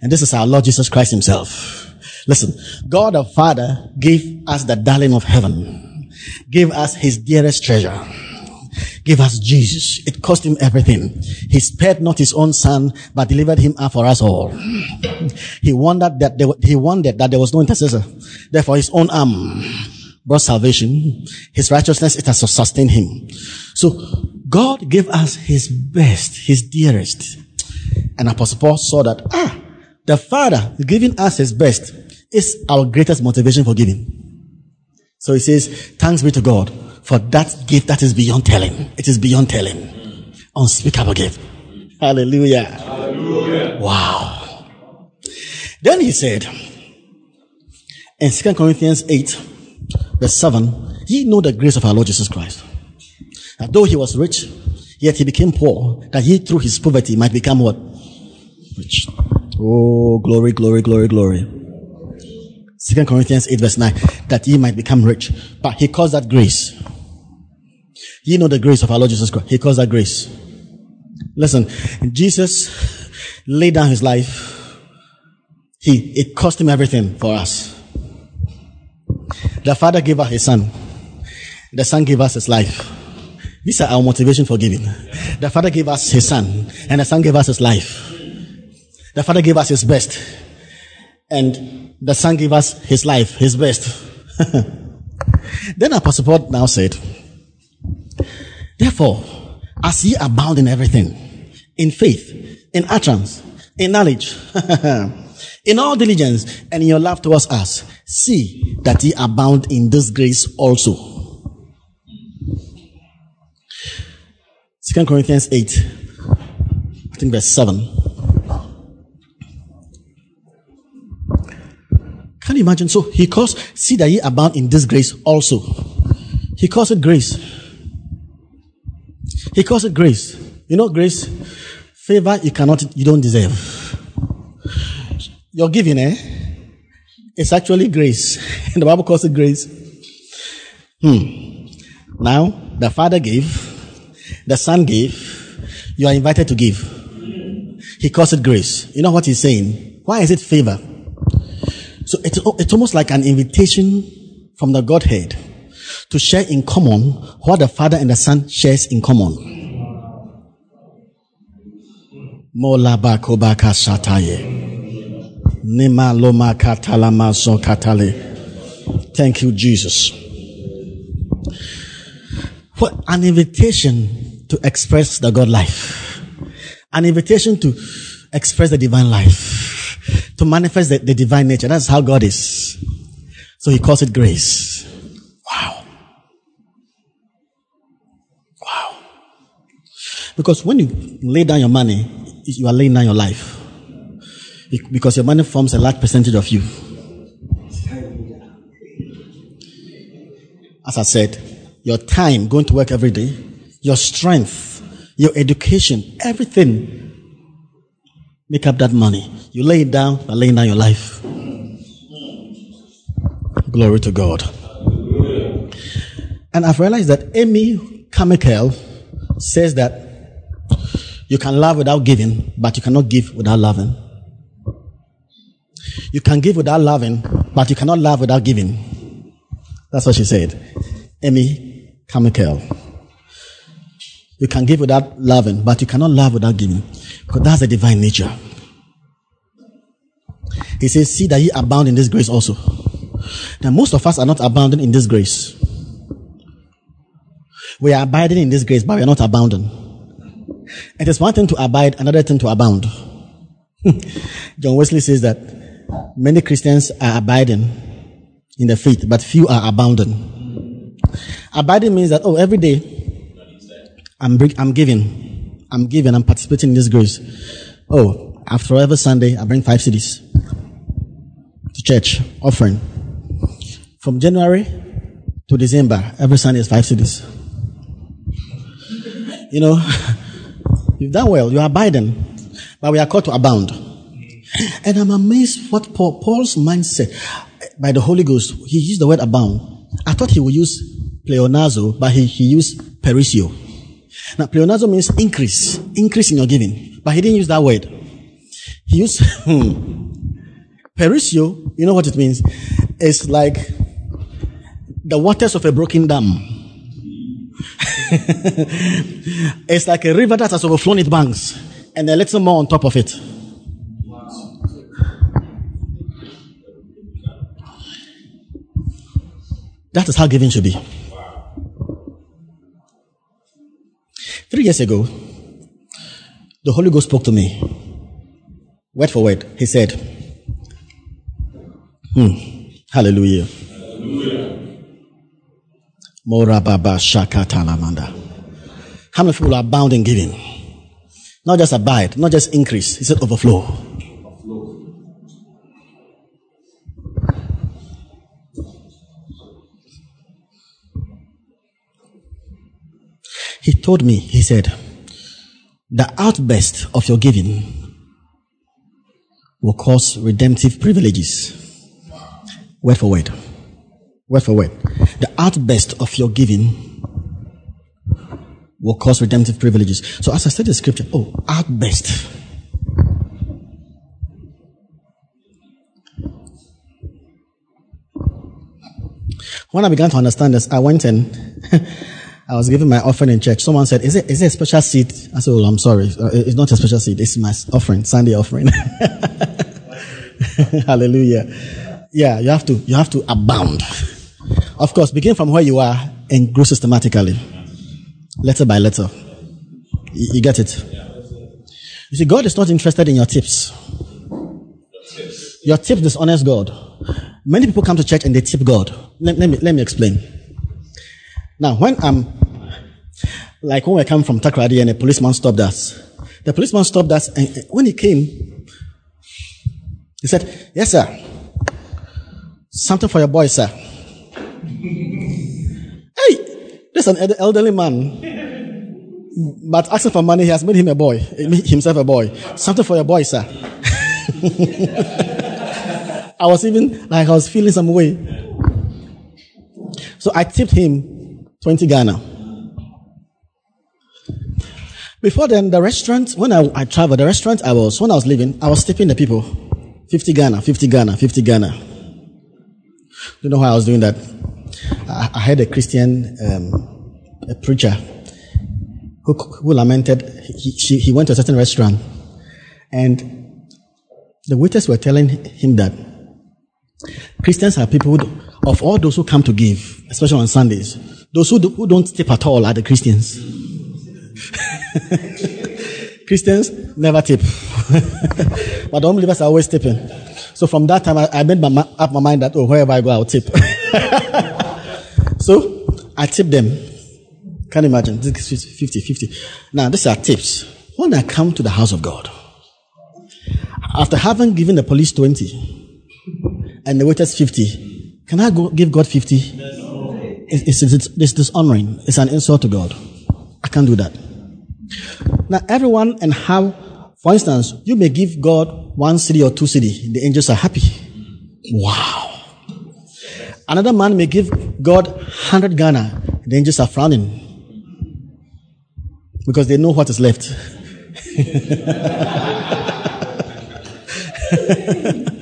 And this is our Lord Jesus Christ himself. Listen, God the Father gave us the darling of heaven, gave us his dearest treasure gave us Jesus. It cost him everything. He spared not his own son, but delivered him up for us all. He wondered that there, he wondered that there was no intercessor. Therefore, his own arm brought salvation. His righteousness, it has sustained him. So, God gave us his best, his dearest. And Apostle Paul saw that, ah, the Father giving us his best is our greatest motivation for giving. So he says, thanks be to God for that gift that is beyond telling. It is beyond telling. Unspeakable gift. Hallelujah. Hallelujah. Wow. Then he said in 2 Corinthians 8, verse 7, ye know the grace of our Lord Jesus Christ. That though he was rich, yet he became poor, that he through his poverty might become what? Rich. Oh, glory, glory, glory, glory. Second Corinthians 8 verse 9, that ye might become rich. But he calls that grace. Ye know the grace of our Lord Jesus Christ. He calls that grace. Listen, Jesus laid down his life. He, it cost him everything for us. The Father gave us his Son. The Son gave us his life. These are our motivation for giving. The Father gave us his Son, and the Son gave us his life. The Father gave us his best, and the Son gave us his life, his best. then Apostle Paul now said, Therefore, as ye abound in everything, in faith, in utterance, in knowledge, in all diligence, and in your love towards us, see that ye abound in this grace also. Second Corinthians 8, I think verse 7. Can you imagine? So he calls, see that ye abound in this grace also. He calls it grace. He calls it grace. You know, grace, favor you cannot, you don't deserve. Your giving, eh? It's actually grace. And the Bible calls it grace. Hmm. Now, the Father gave, the Son gave, you are invited to give. He calls it grace. You know what he's saying? Why is it favor? So it's, it's almost like an invitation from the Godhead to share in common what the Father and the Son shares in common. Molabakobaka sataye. Nima loma katalama so katale. Thank you, Jesus. What an invitation to express the God life. An invitation to express the divine life. To manifest the, the divine nature. That's how God is. So he calls it grace. Wow. Wow. Because when you lay down your money, you are laying down your life. Because your money forms a large percentage of you. As I said, your time going to work every day, your strength, your education, everything make up that money. You lay it down by laying down your life. Glory to God. And I've realized that Amy Carmichael says that you can love without giving, but you cannot give without loving. You can give without loving, but you cannot love without giving. That's what she said. Amy Carmichael. You can give without loving, but you cannot love without giving. Because that's the divine nature. He says, See that ye abound in this grace also. Now, most of us are not abounding in this grace. We are abiding in this grace, but we are not abounding. It is one thing to abide, another thing to abound. John Wesley says that many Christians are abiding in the faith, but few are abounding. Abiding means that, oh, every day I'm, I'm giving, I'm giving, I'm participating in this grace. Oh, after every Sunday, I bring five cedis to church, offering. From January to December, every Sunday is five cedis. You know, you've done well, you're abiding, but we are called to abound. And I'm amazed what Paul, Paul's mindset by the Holy Ghost, he used the word abound. I thought he would use pleonazo, but he, he used perisseuo. Now, pleonazo means increase, increase in your giving, but he didn't use that word. He used hmm, perisseuo. You know what it means? It's like the waters of a broken dam. it's like a river that has overflown its banks, and a little more on top of it. That is how giving should be. Three years ago, the Holy Ghost spoke to me, word for word. He said, hmm, Hallelujah. Shakatalamanda. How many people are bound in giving? Not just abide, not just increase. He said overflow. He told me, he said, the outburst of your giving will cause redemptive privileges. Word for word. Word for word. The outburst of your giving will cause redemptive privileges. So as I said the scripture, oh, outburst. When I began to understand this, I went in. I was giving my offering in church. Someone said, "Is it is it a special seat?" I said, "Well, I'm sorry, Uh, it's not a special seat. It's my offering, Sunday offering." Hallelujah. Yeah, you have to you have to abound. Of course, begin from where you are and grow systematically, letter by letter. You, you get it? You see, God is not interested in your tips. Your tips dishonors God. Many people come to church and they tip God. Let, let me, let me explain. Now, when I'm, like when we come from Takoradi and a policeman stopped us, the policeman stopped us and when he came, he said, Yes, sir. Something for your boy, sir. hey, there's an eld- elderly man. But asking for money, he has made him a boy, himself a boy. Something for your boy, sir. I was even like I was feeling some way. So I tipped him 20 Ghana. Before then, the restaurant, when I, I traveled, the restaurant I was, when I was leaving, I was tipping the people 50 Ghana, 50 Ghana, 50 Ghana. You know why I was doing that? I, I had a Christian um, a preacher who, who lamented, he, she, he went to a certain restaurant and the waiters were telling him that Christians are people who, of all those who come to give, especially on Sundays, those who, do, who don't tip at all are the Christians. Christians never tip, but the unbelievers are always tipping. So from that time, I, I made my, up my mind that oh, wherever I go, I'll tip. so I tip them. Can't imagine. This is 50, 50. Now, these are tips. When I come to the house of God, after having given the police 20 and the waiters 50, can I go give God 50? It's, it's, it's, it's dishonoring. It's an insult to God. I can't do that. Now, everyone and how, for instance, you may give God one cedi or two cedi. The angels are happy. Wow. Another man may give God 100 Ghana. The angels are frowning because they know what is left.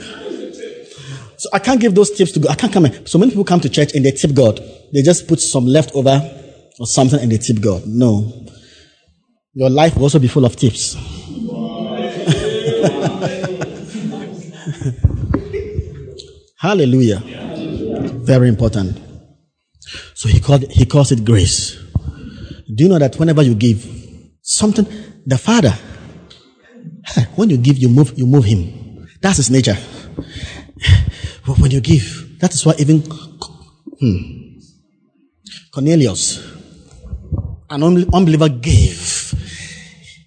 so I can't give those tips to God. I can't come in. So many people come to church and they tip God. They just put some leftover or something and they tip God. No. Your life will also be full of tips. Hallelujah. Very important. So he called he calls it grace. Do you know that whenever you give something, the Father, when you give, you move, you move him. That's his nature. But when you give, that is why even hmm, Cornelius, an unbeliever, gave.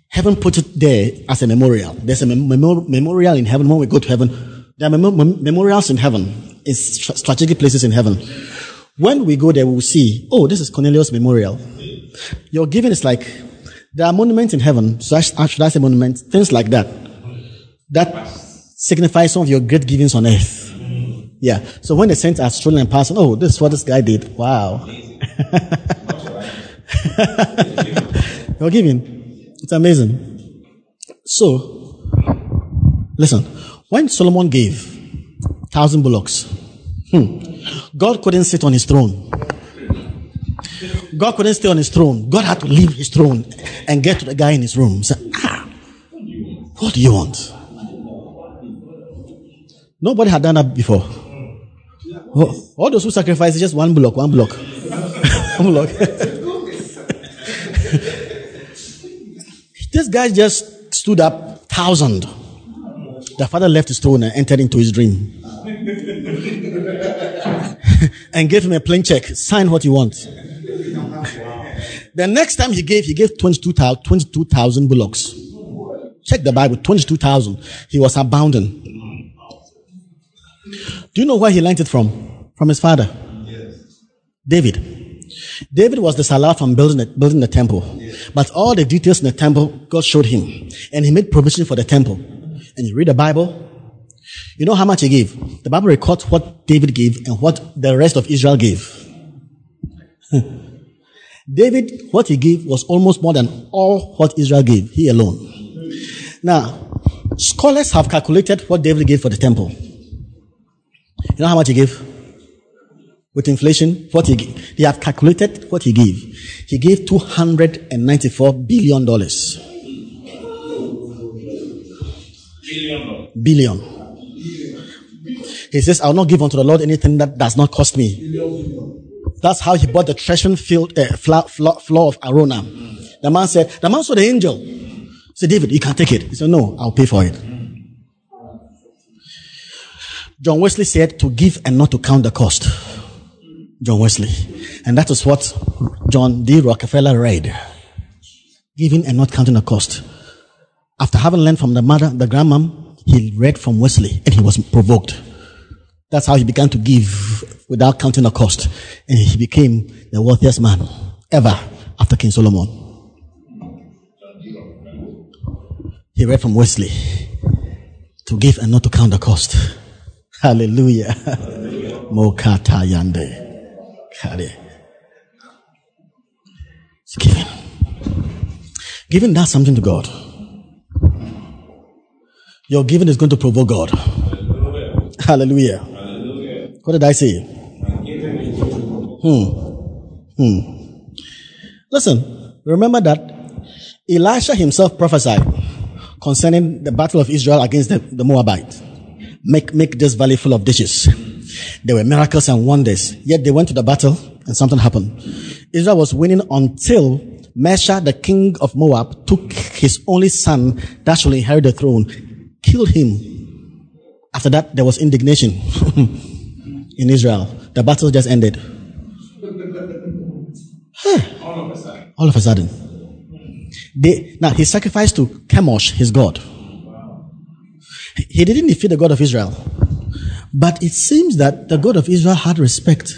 Heaven put it there as a memorial. There's a mem- memorial in heaven when we go to heaven. There are mem- mem- memorials in heaven, stra- strategic places in heaven. When we go there, we will see, oh, this is Cornelius' memorial. Your giving is like, there are monuments in heaven, so I sh- should I say monuments, things like that, that signify some of your great givings on earth. Yeah. So when the saints are strolling and passing, oh, this is what this guy did. Wow. You're giving. It's amazing. So, listen. When Solomon gave thousand bullocks, hmm, God couldn't sit on his throne. God couldn't stay on his throne. God had to leave his throne and get to the guy in his room. Say, ah, what do you want? Nobody had done that before. Oh, all those who sacrifice is just one block, one block, one block. this guy just stood up, thousand. The father left his throne and entered into his dream. and gave him a plain check. Sign what you want. The next time he gave, he gave 22,000 22,000 bullocks. Check the Bible, 22,000. He was abounding. Do you know where he learned it from? From his father. David. David was the salah from building the, building the temple. But all the details in the temple, God showed him. And he made provision for the temple. And you read the Bible, You know how much he gave? The Bible records what David gave and what the rest of Israel gave. David, what he gave was almost more than all what Israel gave, he alone. Now, scholars have calculated what David gave for the temple. You know how much he gave? With inflation, what he gave. They have calculated what he gave. He gave $294 billion. Billion. Billion. He says, I will not give unto the Lord anything that does not cost me. That's how he bought the threshing field uh, floor, floor, floor of Araunah. The man said, the man saw the angel. Said, David, you can take it. He said, no, I'll pay for it. John Wesley said to give and not to count the cost. John Wesley. And that is what John D. Rockefeller read. Giving and not counting the cost. After having learned from the mother, the grandmom, he read from Wesley and he was provoked. That's how he began to give without counting the cost. And he became the wealthiest man ever after King Solomon. He read from Wesley to give and not to count the cost. Hallelujah. Mokata yande. Kare. It's giving. Does something to God. Your giving is going to provoke God. Hallelujah. What did I say? Hmm. Hmm. Listen, remember that Elisha himself prophesied concerning the battle of Israel against the, the Moabite. Make, make this valley full of ditches. There were miracles and wonders. Yet they went to the battle and something happened. Israel was winning until Mesha, the king of Moab, took his only son that should inherit the throne, killed him. After that, there was indignation in Israel. The battle just ended. All of a sudden. All of a sudden. They, now, he sacrificed to Chemosh, his god. He didn't defeat the God of Israel. But it seems that the God of Israel had respect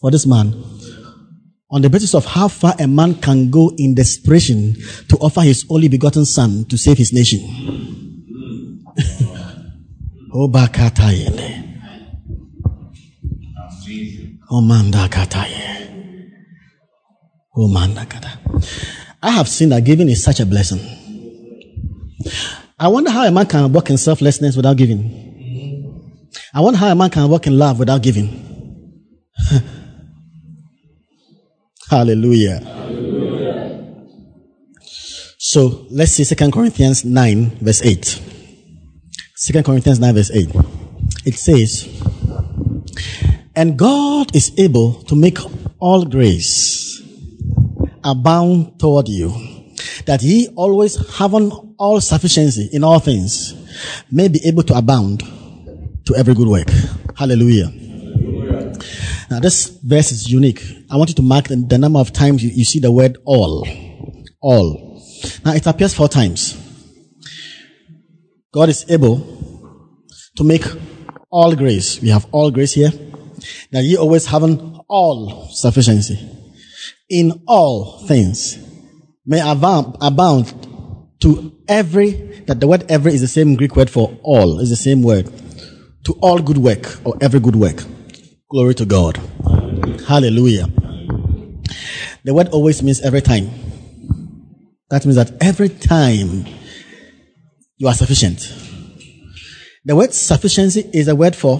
for this man on the basis of how far a man can go in desperation to offer his only begotten son to save his nation. Oh, Obakatayele. Omandakataye. Oh, Omandakata. Oh, I have seen that giving is such a blessing. I wonder how a man can walk in selflessness without giving. I wonder how a man can walk in love without giving. Hallelujah. So let's see 2 Corinthians 9, verse 8. 2 Corinthians 9, verse 8. It says, And God is able to make all grace abound toward you, that ye always having all sufficiency in all things may be able to abound to every good work. Hallelujah. Now this verse is unique. I want you to mark the, the number of times you, you see the word all. All. Now it appears four times. God is able to make all grace. We have all grace here. That ye always having all sufficiency in all things may abound to every, that the word every is the same Greek word for all, is the same word. To all good work or every good work. Glory to God. Hallelujah. The word always means every time. That means that every time you are sufficient. The word sufficiency is a word for,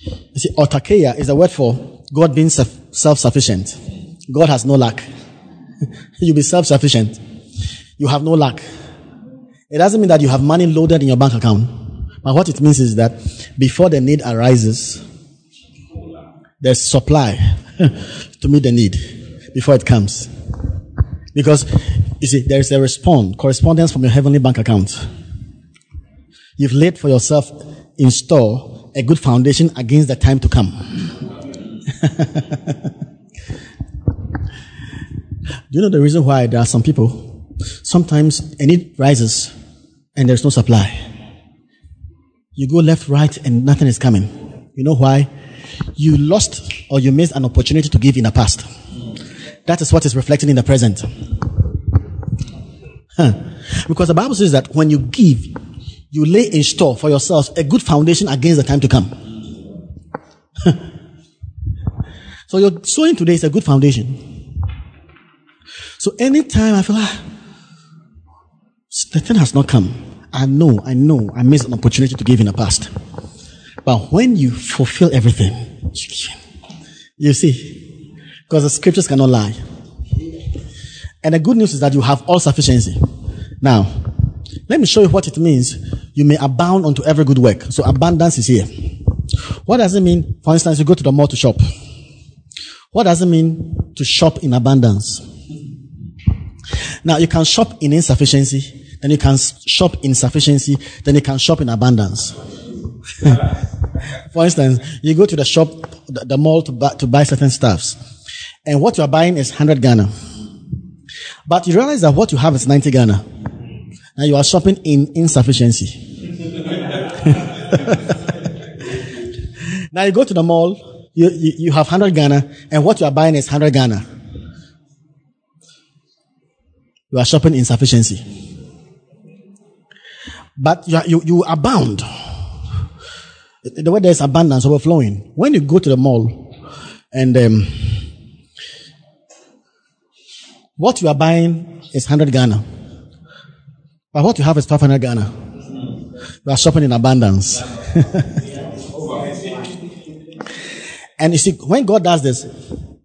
you see, autarkia is a word for God being self sufficient. God has no lack. you be self sufficient. You have no lack. It doesn't mean that you have money loaded in your bank account. But what it means is that before the need arises, there's supply to meet the need before it comes. Because you see, there is a response, correspondence from your heavenly bank account. You've laid for yourself in store a good foundation against the time to come. Do you know the reason why there are some people? Sometimes a need rises and there's no supply. You go left, right, and nothing is coming. You know why? You lost or you missed an opportunity to give in the past. That is what is reflecting in the present. Huh. Because the Bible says that when you give, you lay in store for yourselves a good foundation against the time to come. so your sowing today is a good foundation. So anytime I feel ah, the thing has not come, I know, I know, I missed an opportunity to give in the past. But when you fulfill everything, you see, because the scriptures cannot lie. And the good news is that you have all sufficiency. Now, let me show you what it means. You may abound unto every good work. So abundance is here. What does it mean? For instance, you go to the mall to shop. What does it mean to shop in abundance? Now, you can shop in insufficiency, then you can shop in sufficiency, then you can shop in abundance. For instance, you go to the shop, the, mall to buy, to buy certain stuffs, and what you are buying is 100 Ghana. But you realize that what you have is 90 Ghana. Now you are shopping in insufficiency. now you go to the mall, you, you, you have 100 Ghana, and what you are buying is 100 Ghana. You are shopping insufficiency. But you, you, you abound. The way there's abundance overflowing. When you go to the mall and um, what you are buying is 100 Ghana. But what you have is 500 Ghana. You are shopping in abundance. and you see, when God does this,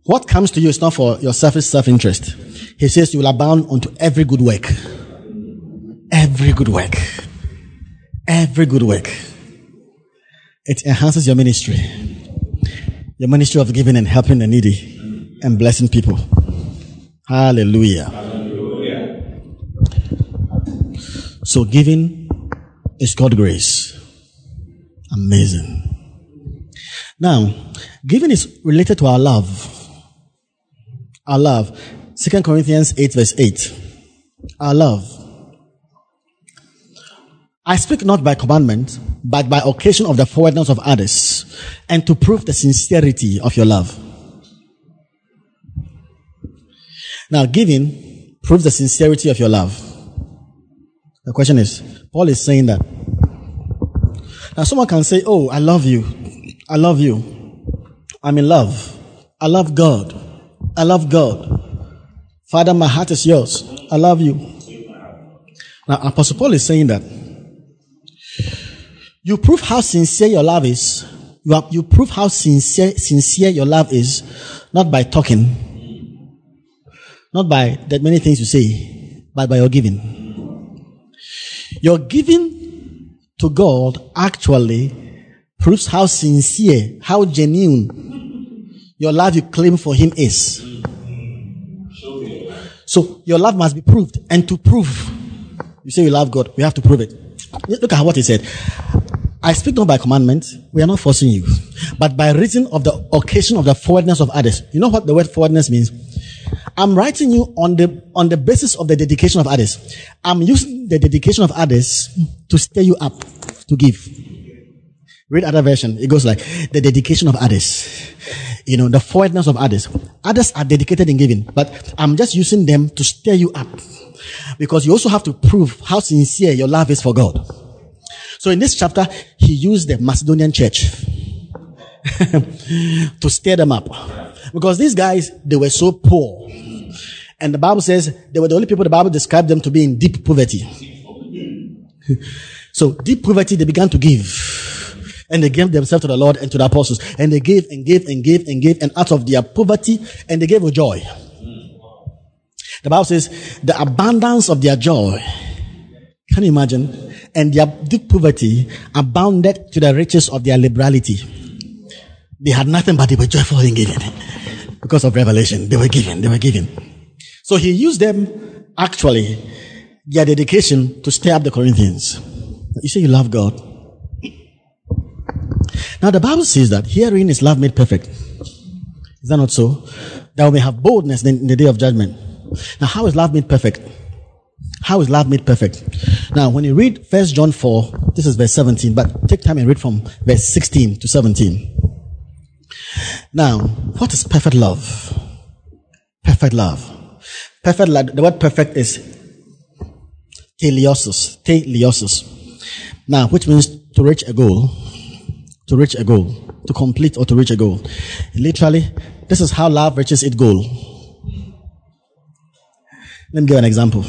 what comes to you is not for your selfish self-interest. He says you will abound unto every good work. Every good work. Every good work. It enhances your ministry. Your ministry of giving and helping the needy and blessing people. Hallelujah. Hallelujah. So giving is God's grace. Amazing. Now, giving is related to our love. Our love. Second Corinthians 8 verse 8. Our love. I speak not by commandment, but by occasion of the forwardness of others, and to prove the sincerity of your love. Now, giving proves the sincerity of your love. The question is, Paul is saying that. Now, someone can say, Oh, I love you. I love you. I'm in love. I love God. I love God. Father, my heart is yours. I love you. Now, Apostle Paul is saying that you prove how sincere your love is. You, have, you prove how sincere, sincere your love is, not by talking, not by that many things you say, but by your giving. Your giving to God actually proves how sincere, how genuine your love you claim for Him is. So your love must be proved. And to prove, you say you love God, we have to prove it. Look at what he said. I speak not by commandment. We are not forcing you, but by reason of the occasion of the forwardness of others. You know what the word forwardness means? I'm writing you on the, on the basis of the dedication of others. I'm using the dedication of others to stir you up to give. Read other version. It goes like the dedication of others. You know, the forwardness of others. Others are dedicated in giving, but I'm just using them to stir you up. Because you also have to prove how sincere your love is for God. So in this chapter, he used the Macedonian church to stir them up. Because these guys, they were so poor. And the Bible says they were the only people the Bible described them to be in deep poverty. so deep poverty, they began to give. And they gave themselves to the Lord and to the apostles. And they gave and gave and gave and gave and out of their poverty and they gave with joy. The Bible says the abundance of their joy. Can you imagine? And their deep poverty abounded to the riches of their liberality. They had nothing but they were joyful in giving. Because of revelation. They were giving, they were giving. So he used them actually, their dedication to stir up the Corinthians. You say you love God. Now the Bible says that herein is love made perfect. Is that not so? That we may have boldness in the day of judgment. Now, how is love made perfect? How is love made perfect? Now, when you read First John 4, this is verse 17, but take time and read from verse 16 to 17. Now, what is perfect love? Perfect love. Perfect love, the word perfect is teleosis. Teleosis. Now, which means to reach a goal, to reach a goal, to complete or to reach a goal. Literally, this is how love reaches its goal. Let me give an example.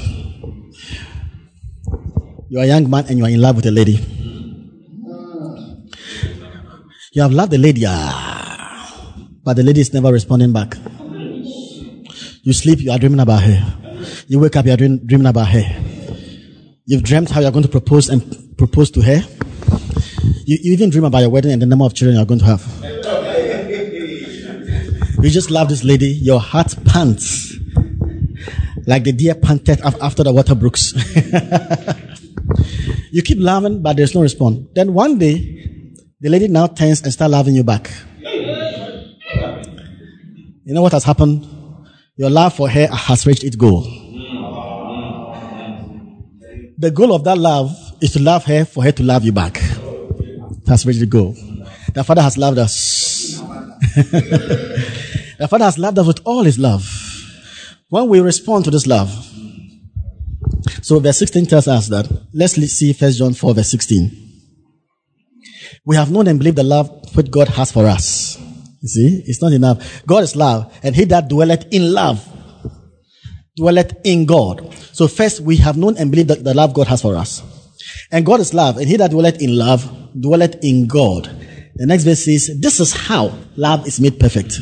You are a young man and you are in love with a lady. You have loved the lady, ah, but the lady is never responding back. You sleep, you are dreaming about her. You wake up, you are dream, dreaming about her. You've dreamt how you are going to propose and propose to her. You, you even dream about your wedding and the number of children you are going to have. You just love this lady. Your heart pants like the deer panted after the water brooks. you keep loving, but there's no response. Then one day, the lady now turns and start loving you back. You know what has happened? Your love for her has reached its goal. The goal of that love is to love her for her to love you back. That's reached the goal. The Father has loved us. the Father has loved us with all His love. When we respond to this love, so verse 16 tells us that. Let's see 1 John 4, verse 16. We have known and believed the love which God has for us. You see, it's not enough. God is love, and he that dwelleth in love dwelleth in God. So first, we have known and believed that the love God has for us. And God is love, and he that dwelleth in love dwelleth in God. The next verse says, This is how love is made perfect.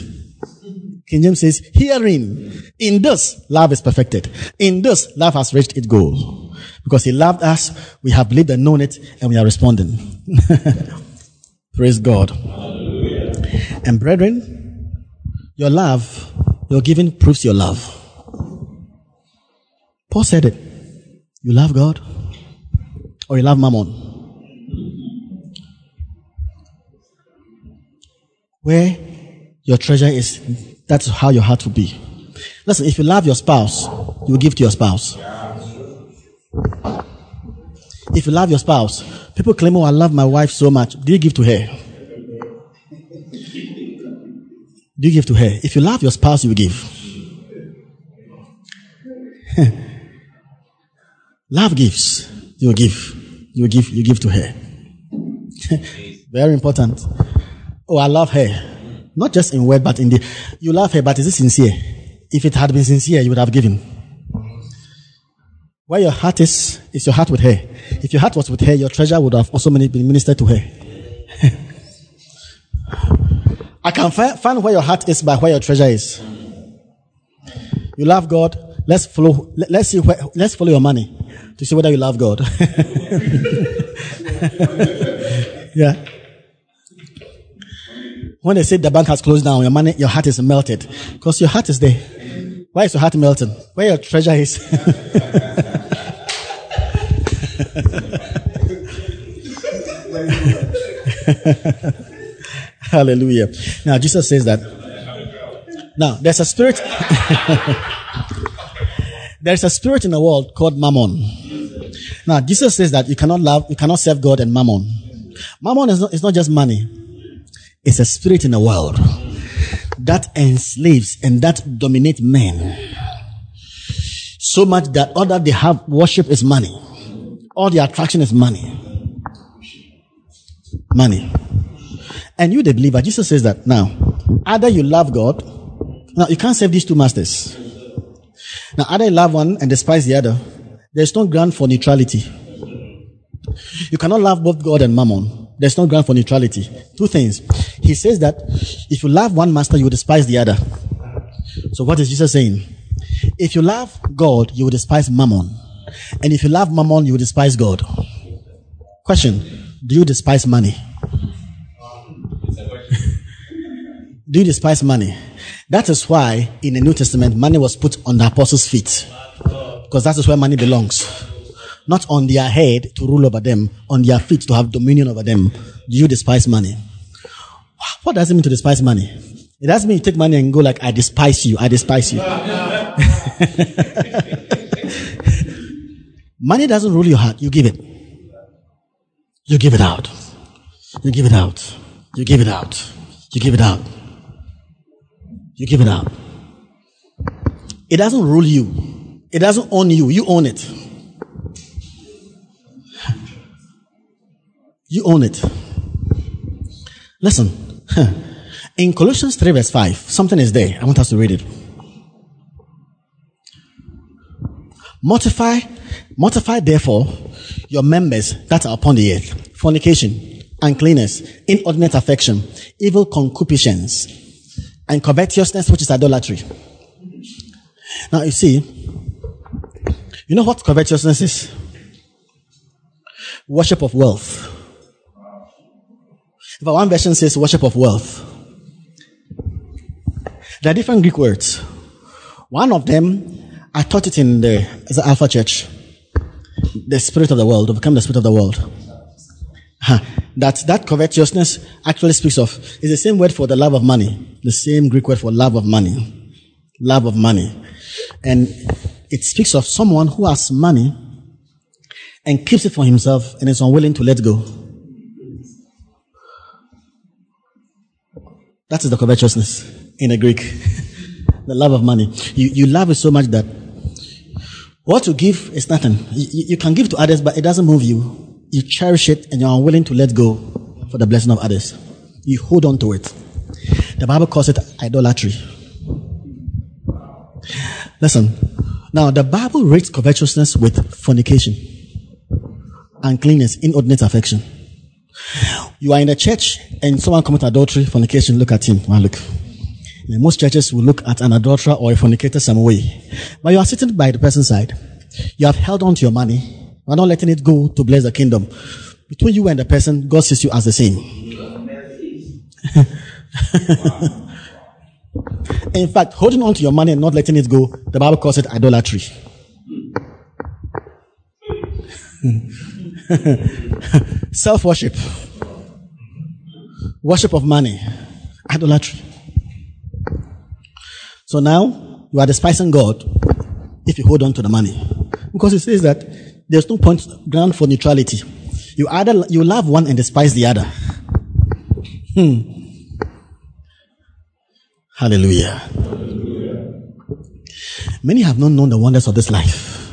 King James says, Herein, in this, love is perfected. In this, love has reached its goal. Because he loved us, we have believed and known it, and we are responding. Praise God. Hallelujah. And brethren, your love, your giving proves your love. Paul said it. You love God or you love mammon. Where your treasure is, that's how your heart will be. Listen, if you love your spouse, you will give to your spouse. If you love your spouse, people claim, Oh, I love my wife so much. Do you give to her? Do you give to her? If you love your spouse, you give. love gives. You give. You give. You give to her. Very important. Oh, I love her. Not just in word, but in the. You love her, but is it sincere? If it had been sincere, you would have given. Where your heart is, is your heart with her. If your heart was with her, your treasure would have also been ministered to her. I can find, find where your heart is by where your treasure is. You love God. Let's follow. Let, us see. Where, let's follow your money to see whether you love God. yeah. When they say the bank has closed down, your money, your heart is melted because your heart is there. Why is your heart melting? Where your treasure is. Hallelujah. Now, Jesus says that. Now, there's a spirit. there's a spirit in the world called mammon. Now, Jesus says that you cannot love, you cannot serve God and mammon. Mammon is not, is not just money. It's a spirit in the world that enslaves and that dominates men. So much that all that they have worship is money. All the attraction is money. Money. And you, the believer, Jesus says that now, either you love God, now you can't serve these two masters. Now, either you love one and despise the other. There's no ground for neutrality. You cannot love both God and mammon. There's no ground for neutrality. Two things. He says that if you love one master, you will despise the other. So what is Jesus saying? If you love God, you will despise mammon. And if you love mammon, you will despise God. Question. Do you despise money? Do you despise money? That is why in the New Testament, money was put on the apostles' feet. Because that is where money belongs. Not on their head to rule over them, on their feet to have dominion over them. Do you despise money? What does it mean to despise money? It doesn't mean you take money and go like, I despise you, I despise you. money doesn't rule your heart, you give it. You give it out. You give it out. You give it out. You give it out. You give it out. It doesn't rule you. It doesn't own you. You own it. You own it. Listen, in Colossians 3 verse 5, something is there. I want us to read it. Mortify, mortify therefore your members that are upon the earth. Fornication, uncleanness, inordinate affection, evil concupiscence, and covetousness, which is idolatry. Now you see, you know what covetousness is? Worship of wealth. If one version says worship of wealth, there are different Greek words. One of them, I taught it in the, the Alpha Church. The spirit of the world, to become the spirit of the world. That that covetousness actually speaks of is the same word for the love of money, the same Greek word for love of money, love of money, and it speaks of someone who has money and keeps it for himself and is unwilling to let go. That is the covetousness in the Greek. the love of money. You, you love it so much that what you give is nothing. You, you can give to others, but it doesn't move you. You cherish it and you're unwilling to let go for the blessing of others. You hold on to it. The Bible calls it idolatry. Listen. Now, the Bible rates covetousness with fornication, uncleanness, inordinate affection. You are in a church and someone commits adultery, fornication, look at him. One look. In most churches will look at an adulterer or a fornicator some way. But you are sitting by the person's side. You have held on to your money. You are not letting it go to bless the kingdom. Between you and the person, God sees you as the same. In fact, holding on to your money and not letting it go, the Bible calls it idolatry. Self worship, worship of money, idolatry. So now you are despising God if you hold on to the money. Because it says that there's no point ground for neutrality. You either you love one and despise the other. Hmm. Hallelujah. Many have not known the wonders of this life.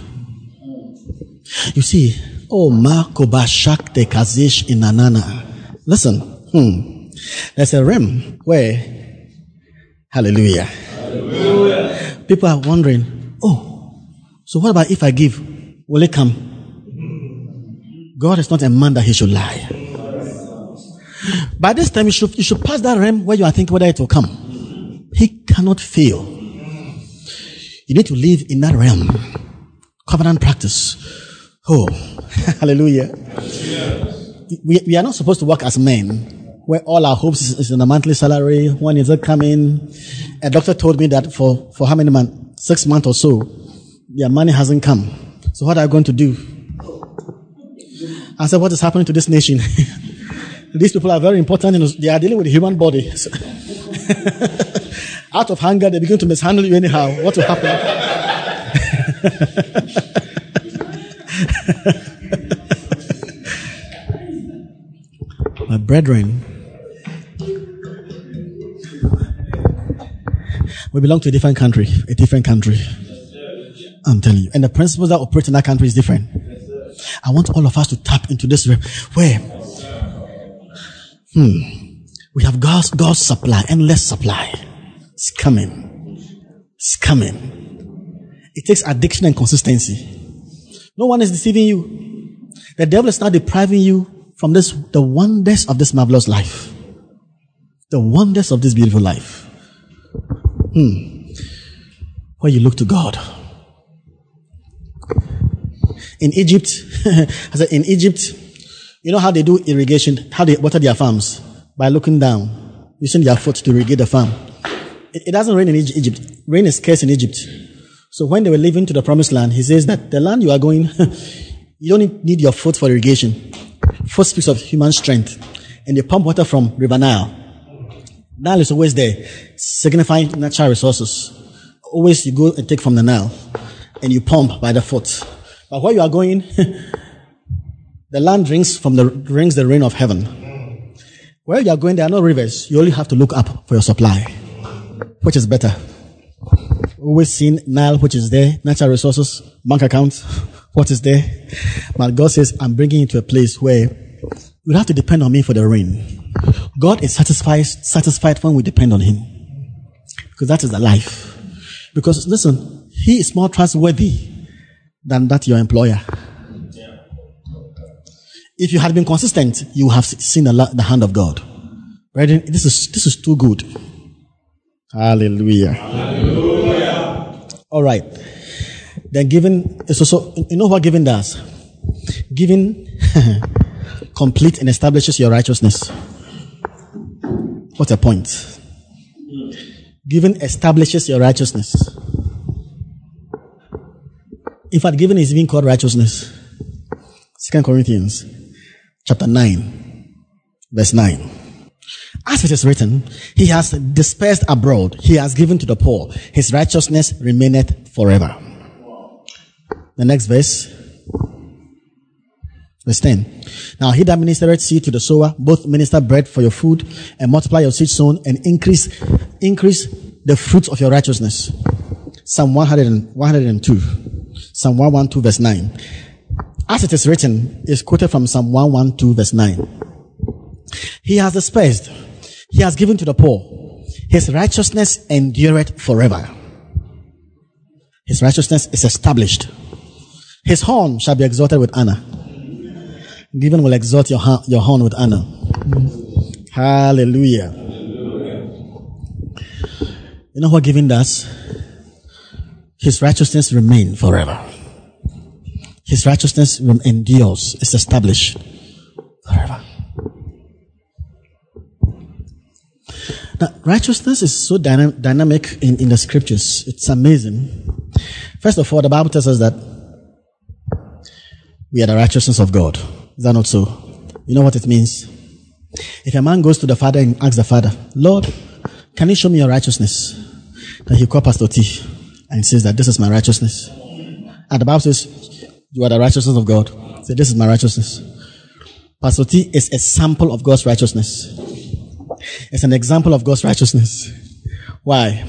You see, oh Marco Bashak de Kazish in Anana. Listen, hmm. There's a realm where, hallelujah. hallelujah. People are wondering, oh, so what about if I give? Will it come? God is not a man that he should lie. By this time, you should, you should pass that realm where you are thinking whether it will come. He cannot fail. You need to live in that realm. Covenant practice. Oh, hallelujah. We, we are not supposed to work as men, where all our hopes is, is in a monthly salary. When is it coming? A doctor told me that for, for how many months? Six months or so, their money hasn't come. So what are you going to do? I said, what is happening to this nation? These people are very important. Know, they are dealing with the human body. Out of hunger, they begin to mishandle you anyhow. What will happen? My brethren, we belong to a different country, a different country. I'm telling you. And the principles that operate in that country is different. I want all of us to tap into this where hmm, we have God's, God's supply, endless supply. It's coming. It's coming. It takes addiction and consistency. No one is deceiving you. The devil is not depriving you from this, the wonders of this marvelous life. The wonders of this beautiful life. Hmm. Where you look to God. In Egypt, I said, in Egypt, you know how they do irrigation, how they water their farms? By looking down, using their foot to irrigate the farm. It, it doesn't rain in Egypt. Rain is scarce in Egypt. So when they were leaving to the promised land, he says that the land you are going, you don't need your foot for irrigation. Foot speaks of human strength. And they pump water from River Nile. Nile is always there, signifying natural resources. Always you go and take from the Nile and you pump by the foot. But where you are going, the land drinks from the drinks the rain of heaven. Where you are going, there are no rivers. You only have to look up for your supply. Which is better? Always seen Nile, which is there, natural resources, bank accounts, what is there. But God says, I'm bringing you to a place where we have to depend on me for the rain. God is satisfied, satisfied when we depend on Him. Because that is the life. Because listen, He is more trustworthy than that your employer. If you had been consistent, you have seen the, the hand of God. Brethren, this is, this is too good. Hallelujah. Hallelujah. All right. Then giving is also, you know what giving does? Giving complete and establishes your righteousness. What a point. Giving establishes your righteousness. In fact, giving is being called righteousness. Second Corinthians chapter 9, verse 9. As it is written, He has dispersed abroad, He has given to the poor, His righteousness remaineth forever. The next verse, verse 10. Now he that ministereth seed to the sower, both minister bread for your food, and multiply your seed sown, and increase, increase the fruits of your righteousness. Psalm 100 and, 102. Psalm 112 verse 9 as it is written, is quoted from Psalm 112 verse 9. He has dispersed. He has given to the poor. His righteousness endureth forever. His righteousness is established. His horn shall be exalted with honor. Given will exalt your, your horn with honor. Hallelujah. You know what giving does? His righteousness remain forever. His righteousness endures, is established forever. Now, righteousness is so dyna- dynamic in, in the scriptures. It's amazing. First of all, the Bible tells us that we are the righteousness of God. Is that not so? You know what it means? If a man goes to the father and asks the father, Lord, can you show me your righteousness? Then he calls Pastor T and says that this is my righteousness. And the Bible says, you are the righteousness of God. Say, this is my righteousness. Pastor T is a sample of God's righteousness. It's an example of God's righteousness. Why?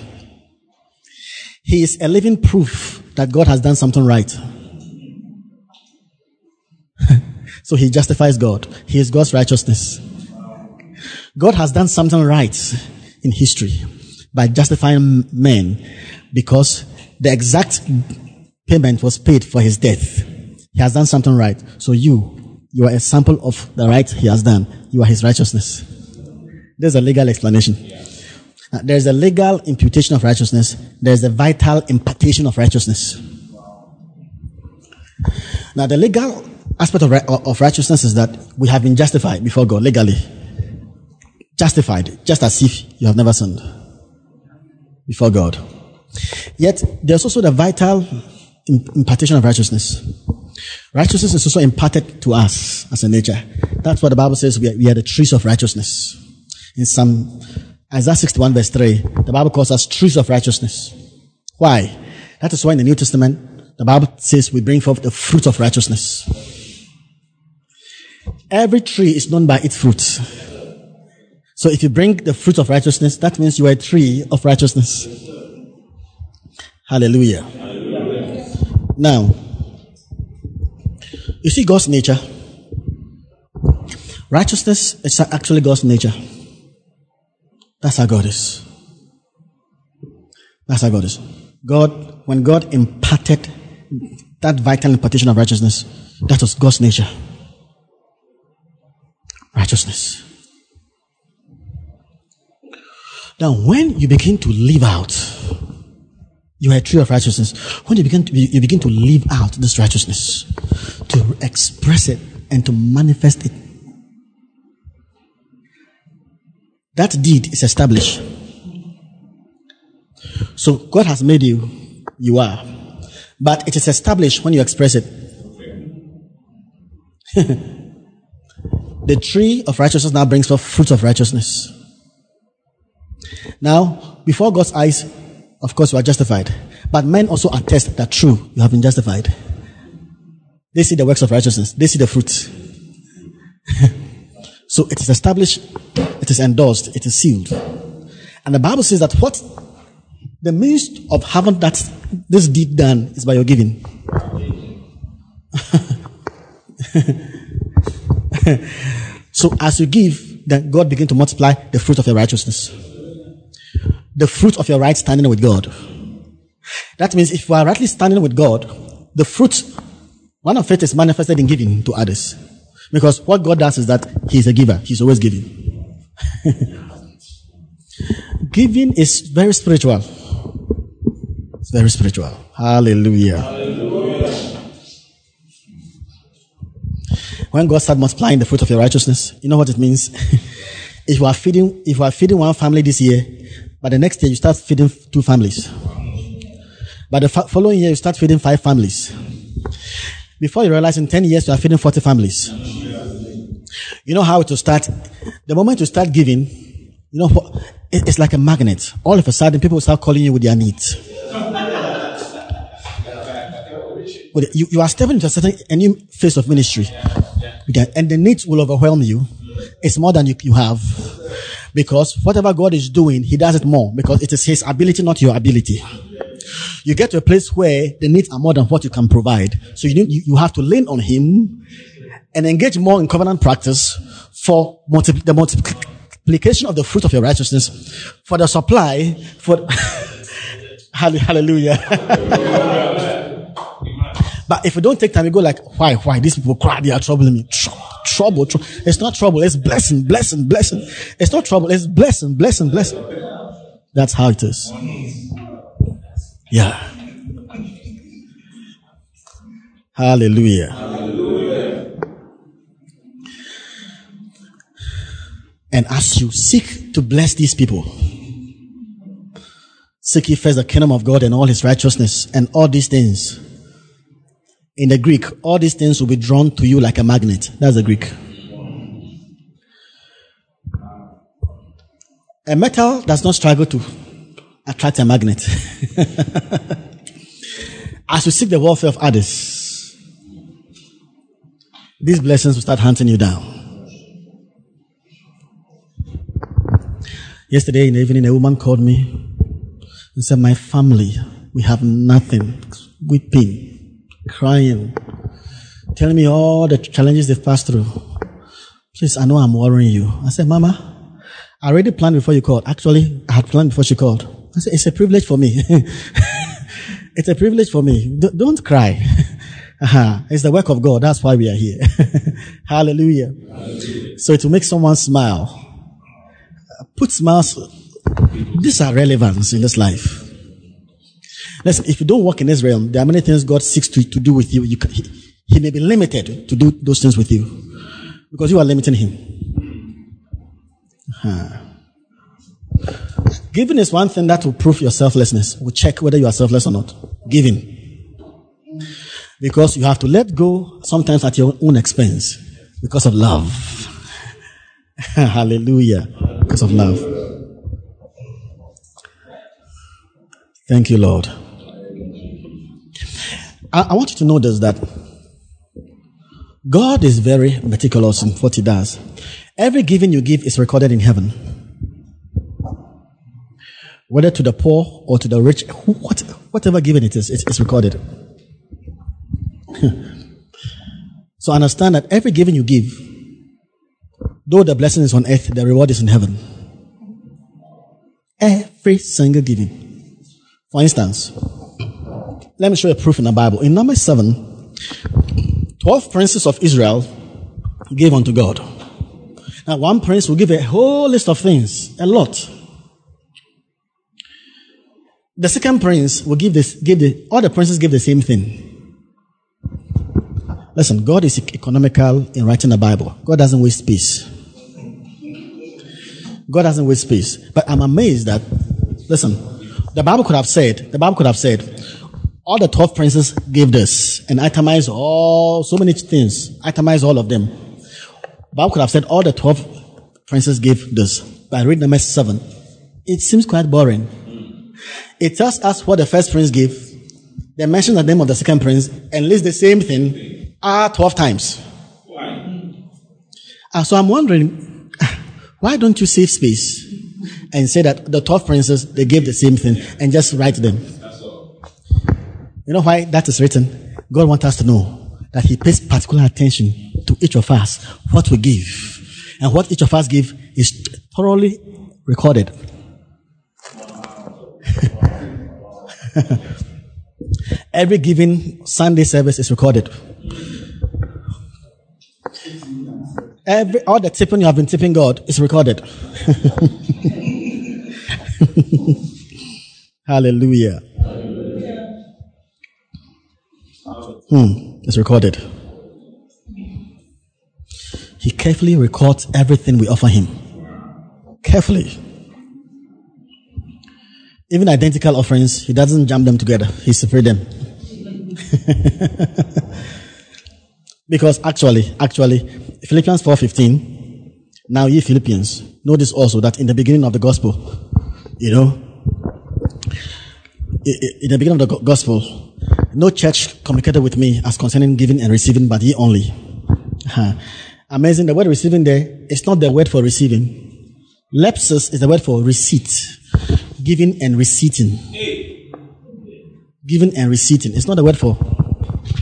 He is a living proof that God has done something right. so he justifies God. He is God's righteousness. God has done something right in history by justifying men because the exact payment was paid for his death. He has done something right. So you, you are a sample of the right he has done. You are his righteousness. There's a legal explanation. Now, there's a legal imputation of righteousness. There's a vital impartation of righteousness. Now, the legal aspect of, of righteousness is that we have been justified before God legally. Justified, just as if you have never sinned before God. Yet, there's also the vital impartation of righteousness. Righteousness is also imparted to us as a nature. That's what the Bible says we are, we are the trees of righteousness. In some Isaiah 61 verse 3, the Bible calls us trees of righteousness. Why? That is why in the New Testament, the Bible says we bring forth the fruit of righteousness. Every tree is known by its fruits. So if you bring the fruit of righteousness, that means you are a tree of righteousness. Hallelujah. Now, you see God's nature. Righteousness is actually God's nature. That's how God is. That's how God is. God, when God imparted that vital impartation of righteousness, that was God's nature. Righteousness. Now, when you begin to live out you are a tree of righteousness. When you begin to, you begin to live out this righteousness, to express it and to manifest it, that deed is established. So God has made you, you are. But it is established when you express it. the tree of righteousness now brings forth fruit of righteousness. Now, before God's eyes, of course, you are justified. But men also attest that true, you have been justified. They see the works of righteousness, they see the fruits. so it is established, it is endorsed, it is sealed. And the Bible says that what the means of having that this deed done is by your giving. So as you give, then God begin to multiply the fruit of your righteousness. The fruit of your right standing with God. That means if you are rightly standing with God, the fruit, one of it is manifested in giving to others. Because what God does is that He is a giver. He's always giving. giving is very spiritual. It's very spiritual. Hallelujah. Hallelujah. When God starts multiplying the fruit of your righteousness, you know what it means? if you are feeding, if you are feeding one family this year, but the next year you start feeding two families. But the fa- following year you start feeding five families. Before you realize in 10 years you are feeding 40 families. You know how to start? The moment you start giving, you know? It's like a magnet. All of a sudden people start calling you with their needs. you, you are stepping into a certain a new phase of ministry and the needs will overwhelm you. It's more than you, you have. Because whatever God is doing, He does it more because it is His ability, not your ability. You get to a place where the needs are more than what you can provide. So you, need, you, have to lean on Him and engage more in covenant practice for multi- the multiplication of the fruit of your righteousness, for the supply, for hallelujah. But if you don't take time, you go like, why, why? These people cry, they are troubling me. Trouble, trouble. It's not trouble, it's blessing, blessing, blessing. It's not trouble, it's blessing, blessing, blessing. That's how it is. Yeah. Hallelujah. Hallelujah. And as you seek to bless these people, seek ye first the kingdom of God and all his righteousness and all these things in the Greek, all these things will be drawn to you like a magnet. That's the Greek. A metal does not struggle to attract a magnet. As you seek the welfare of others, these blessings will start hunting you down. Yesterday in the evening, a woman called me and said, My family, we have nothing. Weeping crying, telling me all the challenges they've passed through. Please, I know I'm worrying you. I said, Mama, I already planned before you called. Actually, I had planned before she called. I said, it's a privilege for me. it's a privilege for me. D- don't cry. Uh-huh. It's the work of God. That's why we are here. Hallelujah. Hallelujah. So to make someone smile, put smiles. These are relevance in this life. Listen, if you don't walk in this realm, there are many things God seeks to, to do with you. you can, he, he may be limited to do those things with you because you are limiting Him. Uh-huh. Giving is one thing that will prove your selflessness. Will check whether you are selfless or not. Giving. Because you have to let go sometimes at your own expense because of love. Hallelujah. Because of love. Thank you, Lord. I, I want you to notice that God is very meticulous in what He does. Every giving you give is recorded in heaven. Whether to the poor or to the rich, what, whatever giving it is, it's, it's recorded. so understand that every giving you give, though the blessing is on earth, the reward is in heaven. Every single giving. For instance, let me show you a proof in the Bible. In number 7, 12 princes of Israel gave unto God. Now, one prince will give a whole list of things, a lot. The second prince will give this, give the, all the princes give the same thing. Listen, God is economical in writing the Bible. God doesn't waste space. God doesn't waste space. But I'm amazed that, listen, the Bible could have said, the Bible could have said, all the 12 princes gave this and itemized all, so many things, itemized all of them. Bible could have said all the 12 princes gave this. But read number 7. It seems quite boring. It tells us what the first prince gave, They mention the name of the second prince, and list the same thing uh, 12 times. Uh, so I'm wondering, why don't you save space and say that the 12 princes, they gave the same thing and just write them? You know why that is written? God wants us to know that He pays particular attention to each of us, what we give. And what each of us give is thoroughly recorded. Every given Sunday service is recorded. Every all the tipping you have been tipping God is recorded. Hallelujah. Hmm, it's recorded. He carefully records everything we offer him. Carefully. Even identical offerings, he doesn't jam them together. He separates them. because actually, actually, Philippians 4.15, now ye Philippians, this also, that in the beginning of the gospel, you know, in the beginning of the gospel, no church communicated with me as concerning giving and receiving, but ye only. Uh, amazing. The word receiving there is not the word for receiving. Lepsis is the word for receipt. Giving and receiving. Giving and receiving. It's not the word for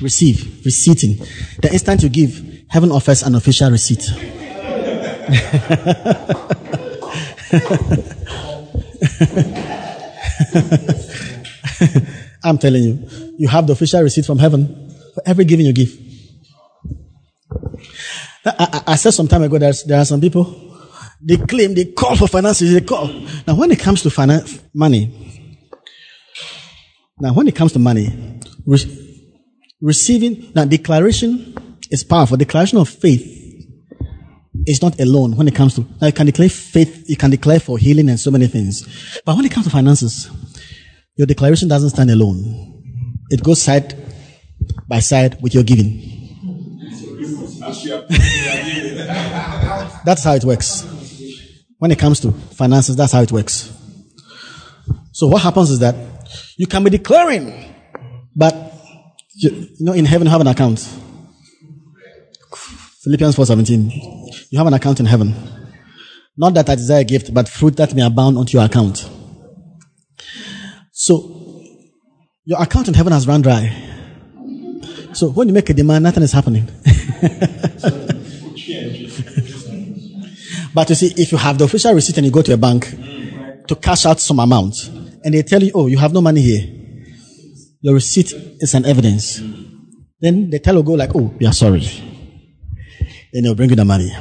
receive, receiving. The instant you give, heaven offers an official receipt. I'm telling you, you have the official receipt from heaven for every giving you give. I, I, I said some time ago there are some people, they claim, they call for finances, they call. Now, when it comes to finance, money, now when it comes to money, re- receiving, now declaration is powerful. Declaration of faith is not alone when it comes to, now you can declare faith, you can declare for healing and so many things. But when it comes to finances, your declaration doesn't stand alone. It goes side by side with your giving. that's how it works. When it comes to finances, that's how it works. So what happens is that you can be declaring, but you, you know, in heaven you have an account. Philippians 4:17. You have an account in heaven. Not that I desire a gift, but fruit that may abound onto your account. So your account in heaven has run dry. So when you make a demand, nothing is happening. but you see, if you have the official receipt and you go to a bank to cash out some amount, and they tell you, oh, you have no money here, your receipt is an evidence. Then the teller will go like, oh, we are sorry. Then they'll bring you the money.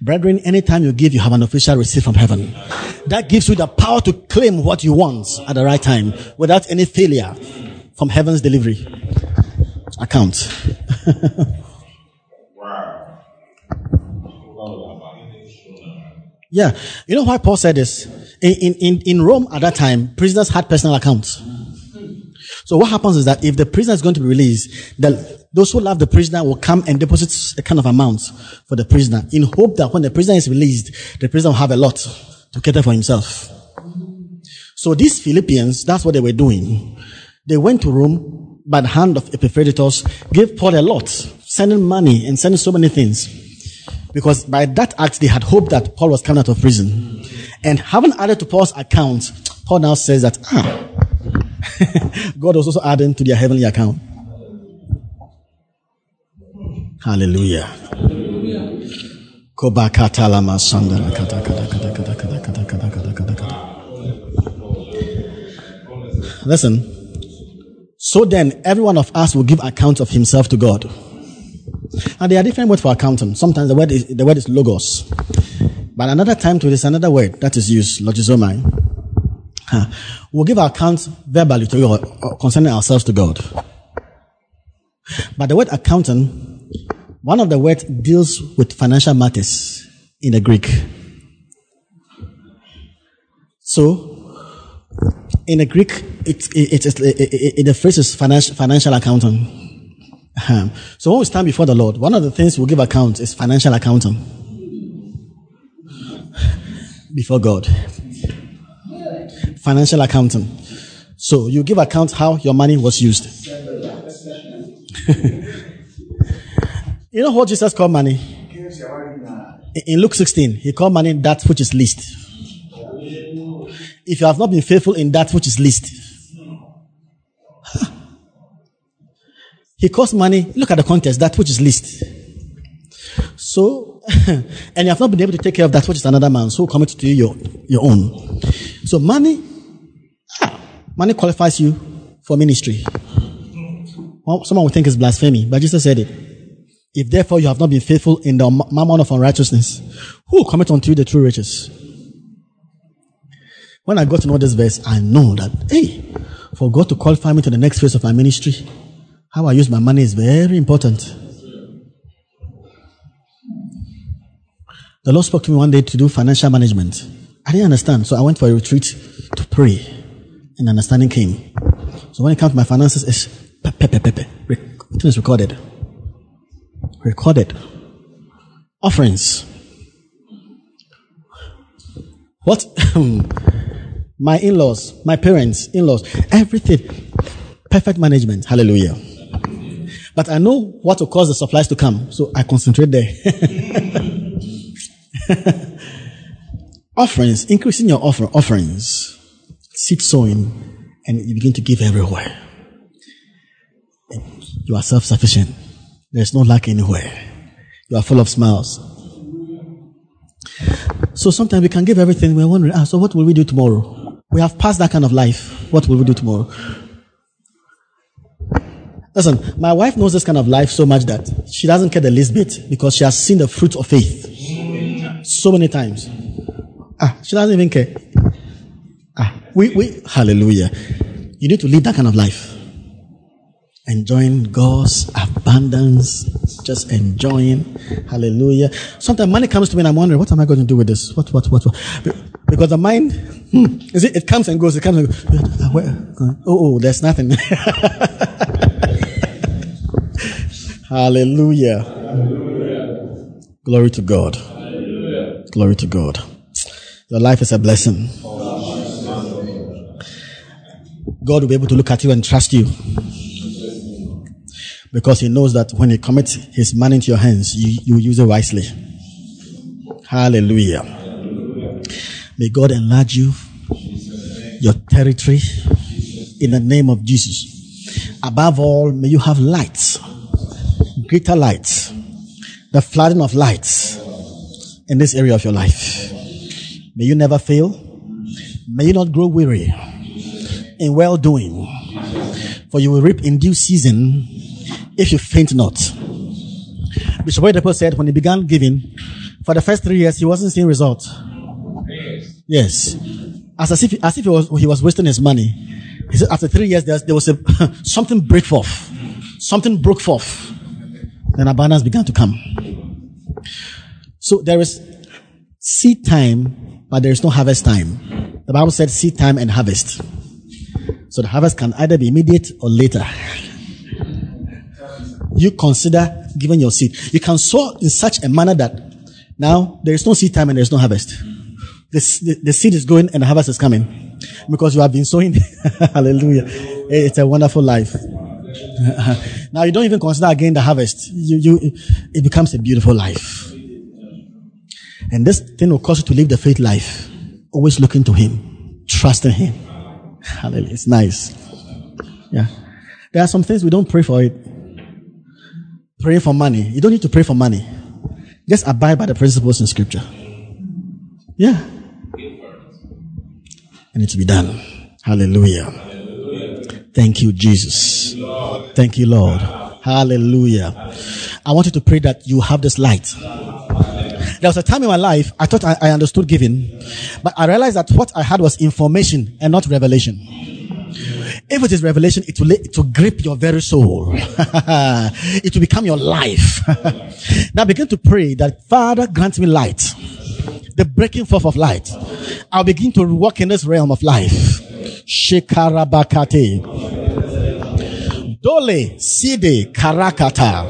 Brethren, anytime you give, you have an official receipt from heaven. That gives you the power to claim what you want at the right time without any failure from heaven's delivery account. yeah. You know why Paul said this? In, in, in Rome at that time, prisoners had personal accounts. So what happens is that if the prisoner is going to be released, the, those who love the prisoner will come and deposit a kind of amount for the prisoner in hope that when the prisoner is released, the prisoner will have a lot to cater for himself. So these Philippians, that's what they were doing. They went to Rome by the hand of Epaphroditus, gave Paul a lot, sending money and sending so many things. Because by that act, they had hoped that Paul was coming out of prison. And having added to Paul's account, Paul now says that, ah, God was also adding to their heavenly account. Hallelujah. Listen. So then, every one of us will give account of himself to God. And there are different words for accountant. Sometimes the word is, the word is logos. But another time to this another word that is used, logizomai. Huh. We'll give our account verbally to God concerning ourselves to God. But the word accountant, one of the words deals with financial matters in the Greek. So, in the Greek, it, it, it, it, the phrase is financial, financial accountant. Um, so when we stand before the Lord, one of the things we give account is financial accounting before God. Financial accounting. So you give account how your money was used. you know what Jesus called money? In Luke 16, he called money that which is least. If you have not been faithful in that which is least, he calls money, look at the context, that which is least. So, and you have not been able to take care of that which is another man's, who commit to you your, your own. So money, ah, money qualifies you for ministry. Well, someone would think it's blasphemy, but Jesus said it. If therefore you have not been faithful in the mammon of unrighteousness, who will commit unto you the true riches? When I got to know this verse, I know that, hey, for God to qualify me to the next phase of my ministry, how I use my money is very important. The Lord spoke to me one day to do financial management. I didn't understand, so I went for a retreat to pray, and understanding came. So when it comes to my finances, it's pepe, pepe, pepe. Everything recorded. Recorded. Offerings. What? my in-laws, my parents, in-laws, everything. Perfect management. Hallelujah. But I know what will cause the supplies to come, so I concentrate there. offerings, increasing your offer, offerings, seed sowing, and you begin to give everywhere. You are self-sufficient. There's no lack anywhere. You are full of smiles. So sometimes we can give everything. We're wondering, ah, so what will we do tomorrow? We have passed that kind of life. What will we do tomorrow? Listen, my wife knows this kind of life so much that she doesn't care the least bit because she has seen the fruit of faith so many times. Ah, she doesn't even care. Ah, we, we, hallelujah. You need to live that kind of life. Enjoying God's abundance, just enjoying. Hallelujah. Sometimes money comes to me and I'm wondering, what am I going to do with this? What, what, what, what? Because the mind, hmm, is it, it comes and goes, it comes and goes. Ah, oh, oh, there's nothing. Hallelujah. Hallelujah. Glory to God. Hallelujah. Glory to God. Your life is a blessing. God will be able to look at you and trust you. Because he knows that when he commits his money into your hands, you, you use it wisely. Hallelujah. May God enlarge you, your territory, in the name of Jesus. Above all, may you have lights greater light, the flooding of lights in this area of your life. May you never fail. May you not grow weary in well doing, for you will reap in due season if you faint not. Bishop Oyedepo said when he began giving, for the first three years, he wasn't seeing results. Yes. As, if, as if he was, he was wasting his money. He said after three years, there, there was a, something break forth. Something broke forth. Then abundance began to come. So there is seed time, but there is no harvest time. The Bible said seed time and harvest. So the harvest can either be immediate or later. You consider giving your seed. You can sow in such a manner that now there is no seed time and there is no harvest. The, the, the seed is going and the harvest is coming because you have been sowing. Hallelujah. It's a wonderful life. now you don't even consider again the harvest. You, you, it becomes a beautiful life. And this thing will cause you to live the faith life. Always looking to Him, trusting Him. Hallelujah. It's nice. Yeah. There are some things we don't pray for it. Praying for money. You don't need to pray for money. Just abide by the principles in scripture. Yeah. And it to be done. Hallelujah. Thank you, Jesus. Thank you, Lord. Hallelujah. I want you to pray that you have this light. There was a time in my life I thought I, I understood giving, but I realized that what I had was information and not revelation. If it is revelation, it will, it will grip your very soul. it will become your life. now begin to pray that Father grant me light. The breaking forth of light. I'll begin to walk in this realm of life. Shekarabakate. Dole Side Karakata.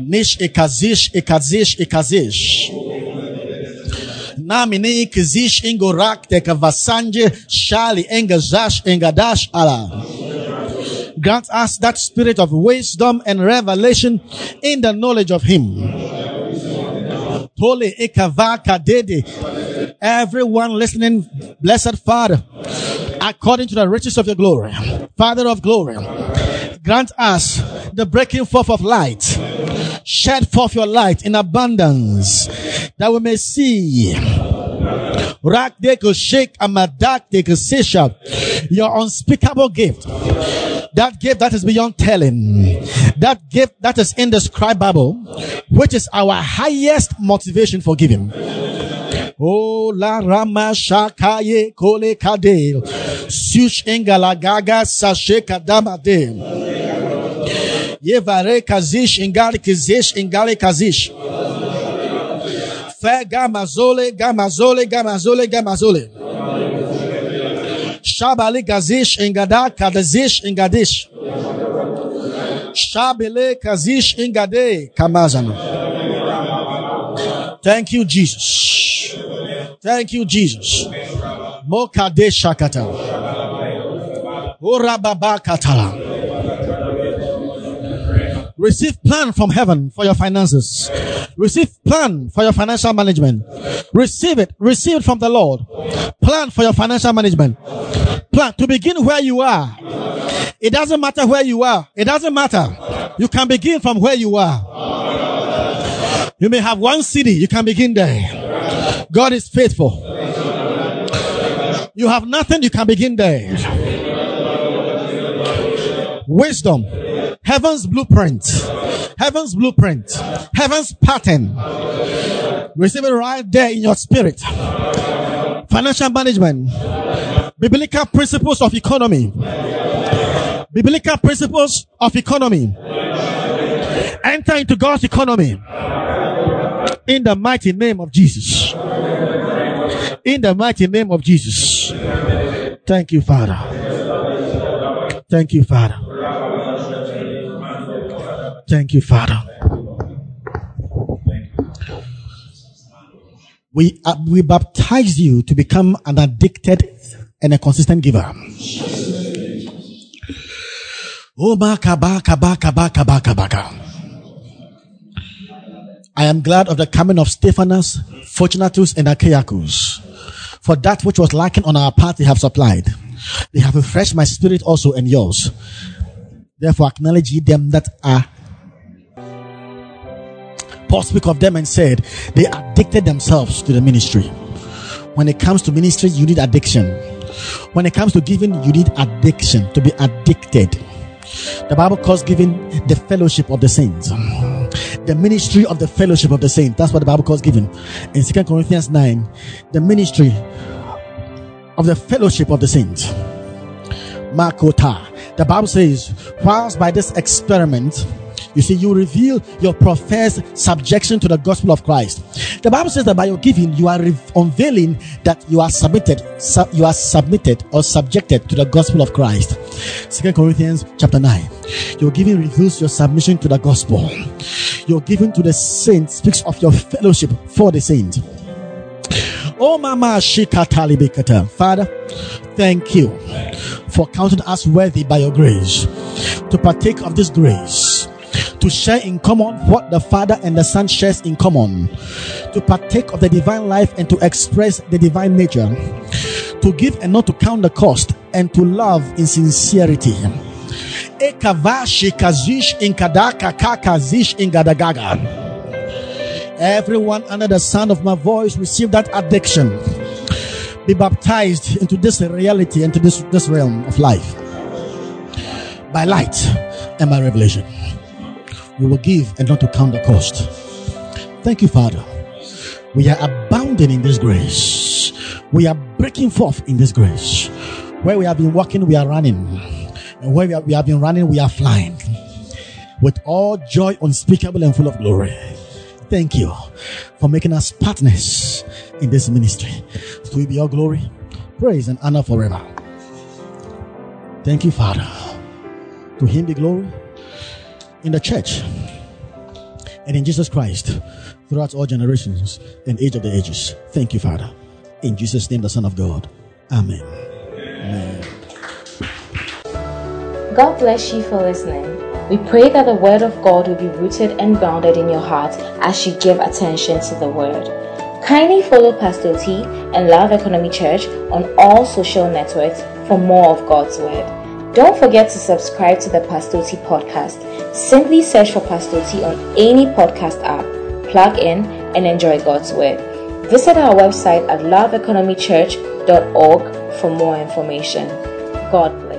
Nish Ekazish Ekazish Ekazish. Namini Kizish Ingorak Tekavasanje Shali Engazash Engadash Allah. Grant us that spirit of wisdom and revelation in the knowledge of Him. Tole Ekavaka Dede Everyone listening, blessed Father, according to the riches of your glory, Father of glory, grant us the breaking forth of light Shed forth your light in abundance that we may see. Rak they could shake a madak they could your unspeakable gift. That gift that is beyond telling. That gift that is indescribable, which is our highest motivation for giving. Oh la rama shakaye kole kade. Sush ingalagaga sashe kadamade. Yevare kazish ingali kizish ingali kazish. Fe gamazole gamazole gamazole gamazole. Shabali gazish ingada kadazish ingadish. Shabele kazish ingade kamazana. Thank you, Jesus. Thank you, Jesus. Mokade shakata. Urababa katala. Receive plan from heaven for your finances. Receive plan for your financial management. Receive it. Receive it from the Lord. Plan for your financial management. Plan to begin where you are. It doesn't matter where you are. It doesn't matter. You can begin from where you are. You may have one cedi. You can begin there. God is faithful. You have nothing. You can begin there. Wisdom heaven's blueprint, heaven's blueprint, heaven's pattern. Receive it right there in your spirit. Financial management, biblical principles of economy, biblical principles of economy. Enter into God's economy in the mighty name of Jesus. In the mighty name of Jesus. Thank you, Father. Thank you, Father. Thank you, Father. We, uh, we baptize you to become an addicted and a consistent giver. Oh, baka, baka, baka, baka, baka, baka. I am glad of the coming of Stephanas, Fortunatus, and Achaicus. For that which was lacking on our part, they have supplied. They have refreshed my spirit also and yours. Therefore, acknowledge ye them that are Paul spoke of them and said they addicted themselves to the ministry. When it comes to ministry, you need addiction. When it comes to giving, you need addiction to be addicted. The Bible calls giving the fellowship of the saints. The ministry of the fellowship of the saints. That's what the Bible calls giving. In Second Corinthians 9, the ministry of the fellowship of the saints. Makota. The Bible says, whilst by this experiment, you see, you reveal your professed subjection to the gospel of Christ. The Bible says that by your giving, you are re- unveiling that you are submitted, su- you are submitted or subjected to the gospel of Christ. Second Corinthians chapter 9. Your giving reveals your submission to the gospel. Your giving to the saints speaks of your fellowship for the saints. Oh, Mama Shikatalibikata. Father, thank you for counting us worthy by your grace to partake of this grace to share in common what the Father and the Son shares in common, to partake of the divine life and to express the divine nature, to give and not to count the cost, and to love in sincerity. Everyone under the sound of my voice receive that addiction. Be baptized into this reality, into this, this realm of life by light and by revelation we will give and not to count the cost. Thank you, Father. We are abounding in this grace. We are breaking forth in this grace. Where we have been walking, we are running. And where we, we have been running, we are flying. With all joy unspeakable and full of glory. Thank you for making us partners in this ministry. To be your glory, praise, and honor forever. Thank you, Father. To him be glory in the church and in Jesus Christ throughout all generations and age of the ages. Thank you, Father. In Jesus' name, the Son of God. Amen. Amen. God bless you for listening. We pray that the Word of God will be rooted and grounded in your heart as you give attention to the Word. Kindly follow Pastor T and Love Economy Church on all social networks for more of God's Word. Don't forget to subscribe to the Pastor T podcast. Simply search for Pastor T on any podcast app, plug in, and enjoy God's Word. Visit our website at loveeconomychurch.org for more information. God bless.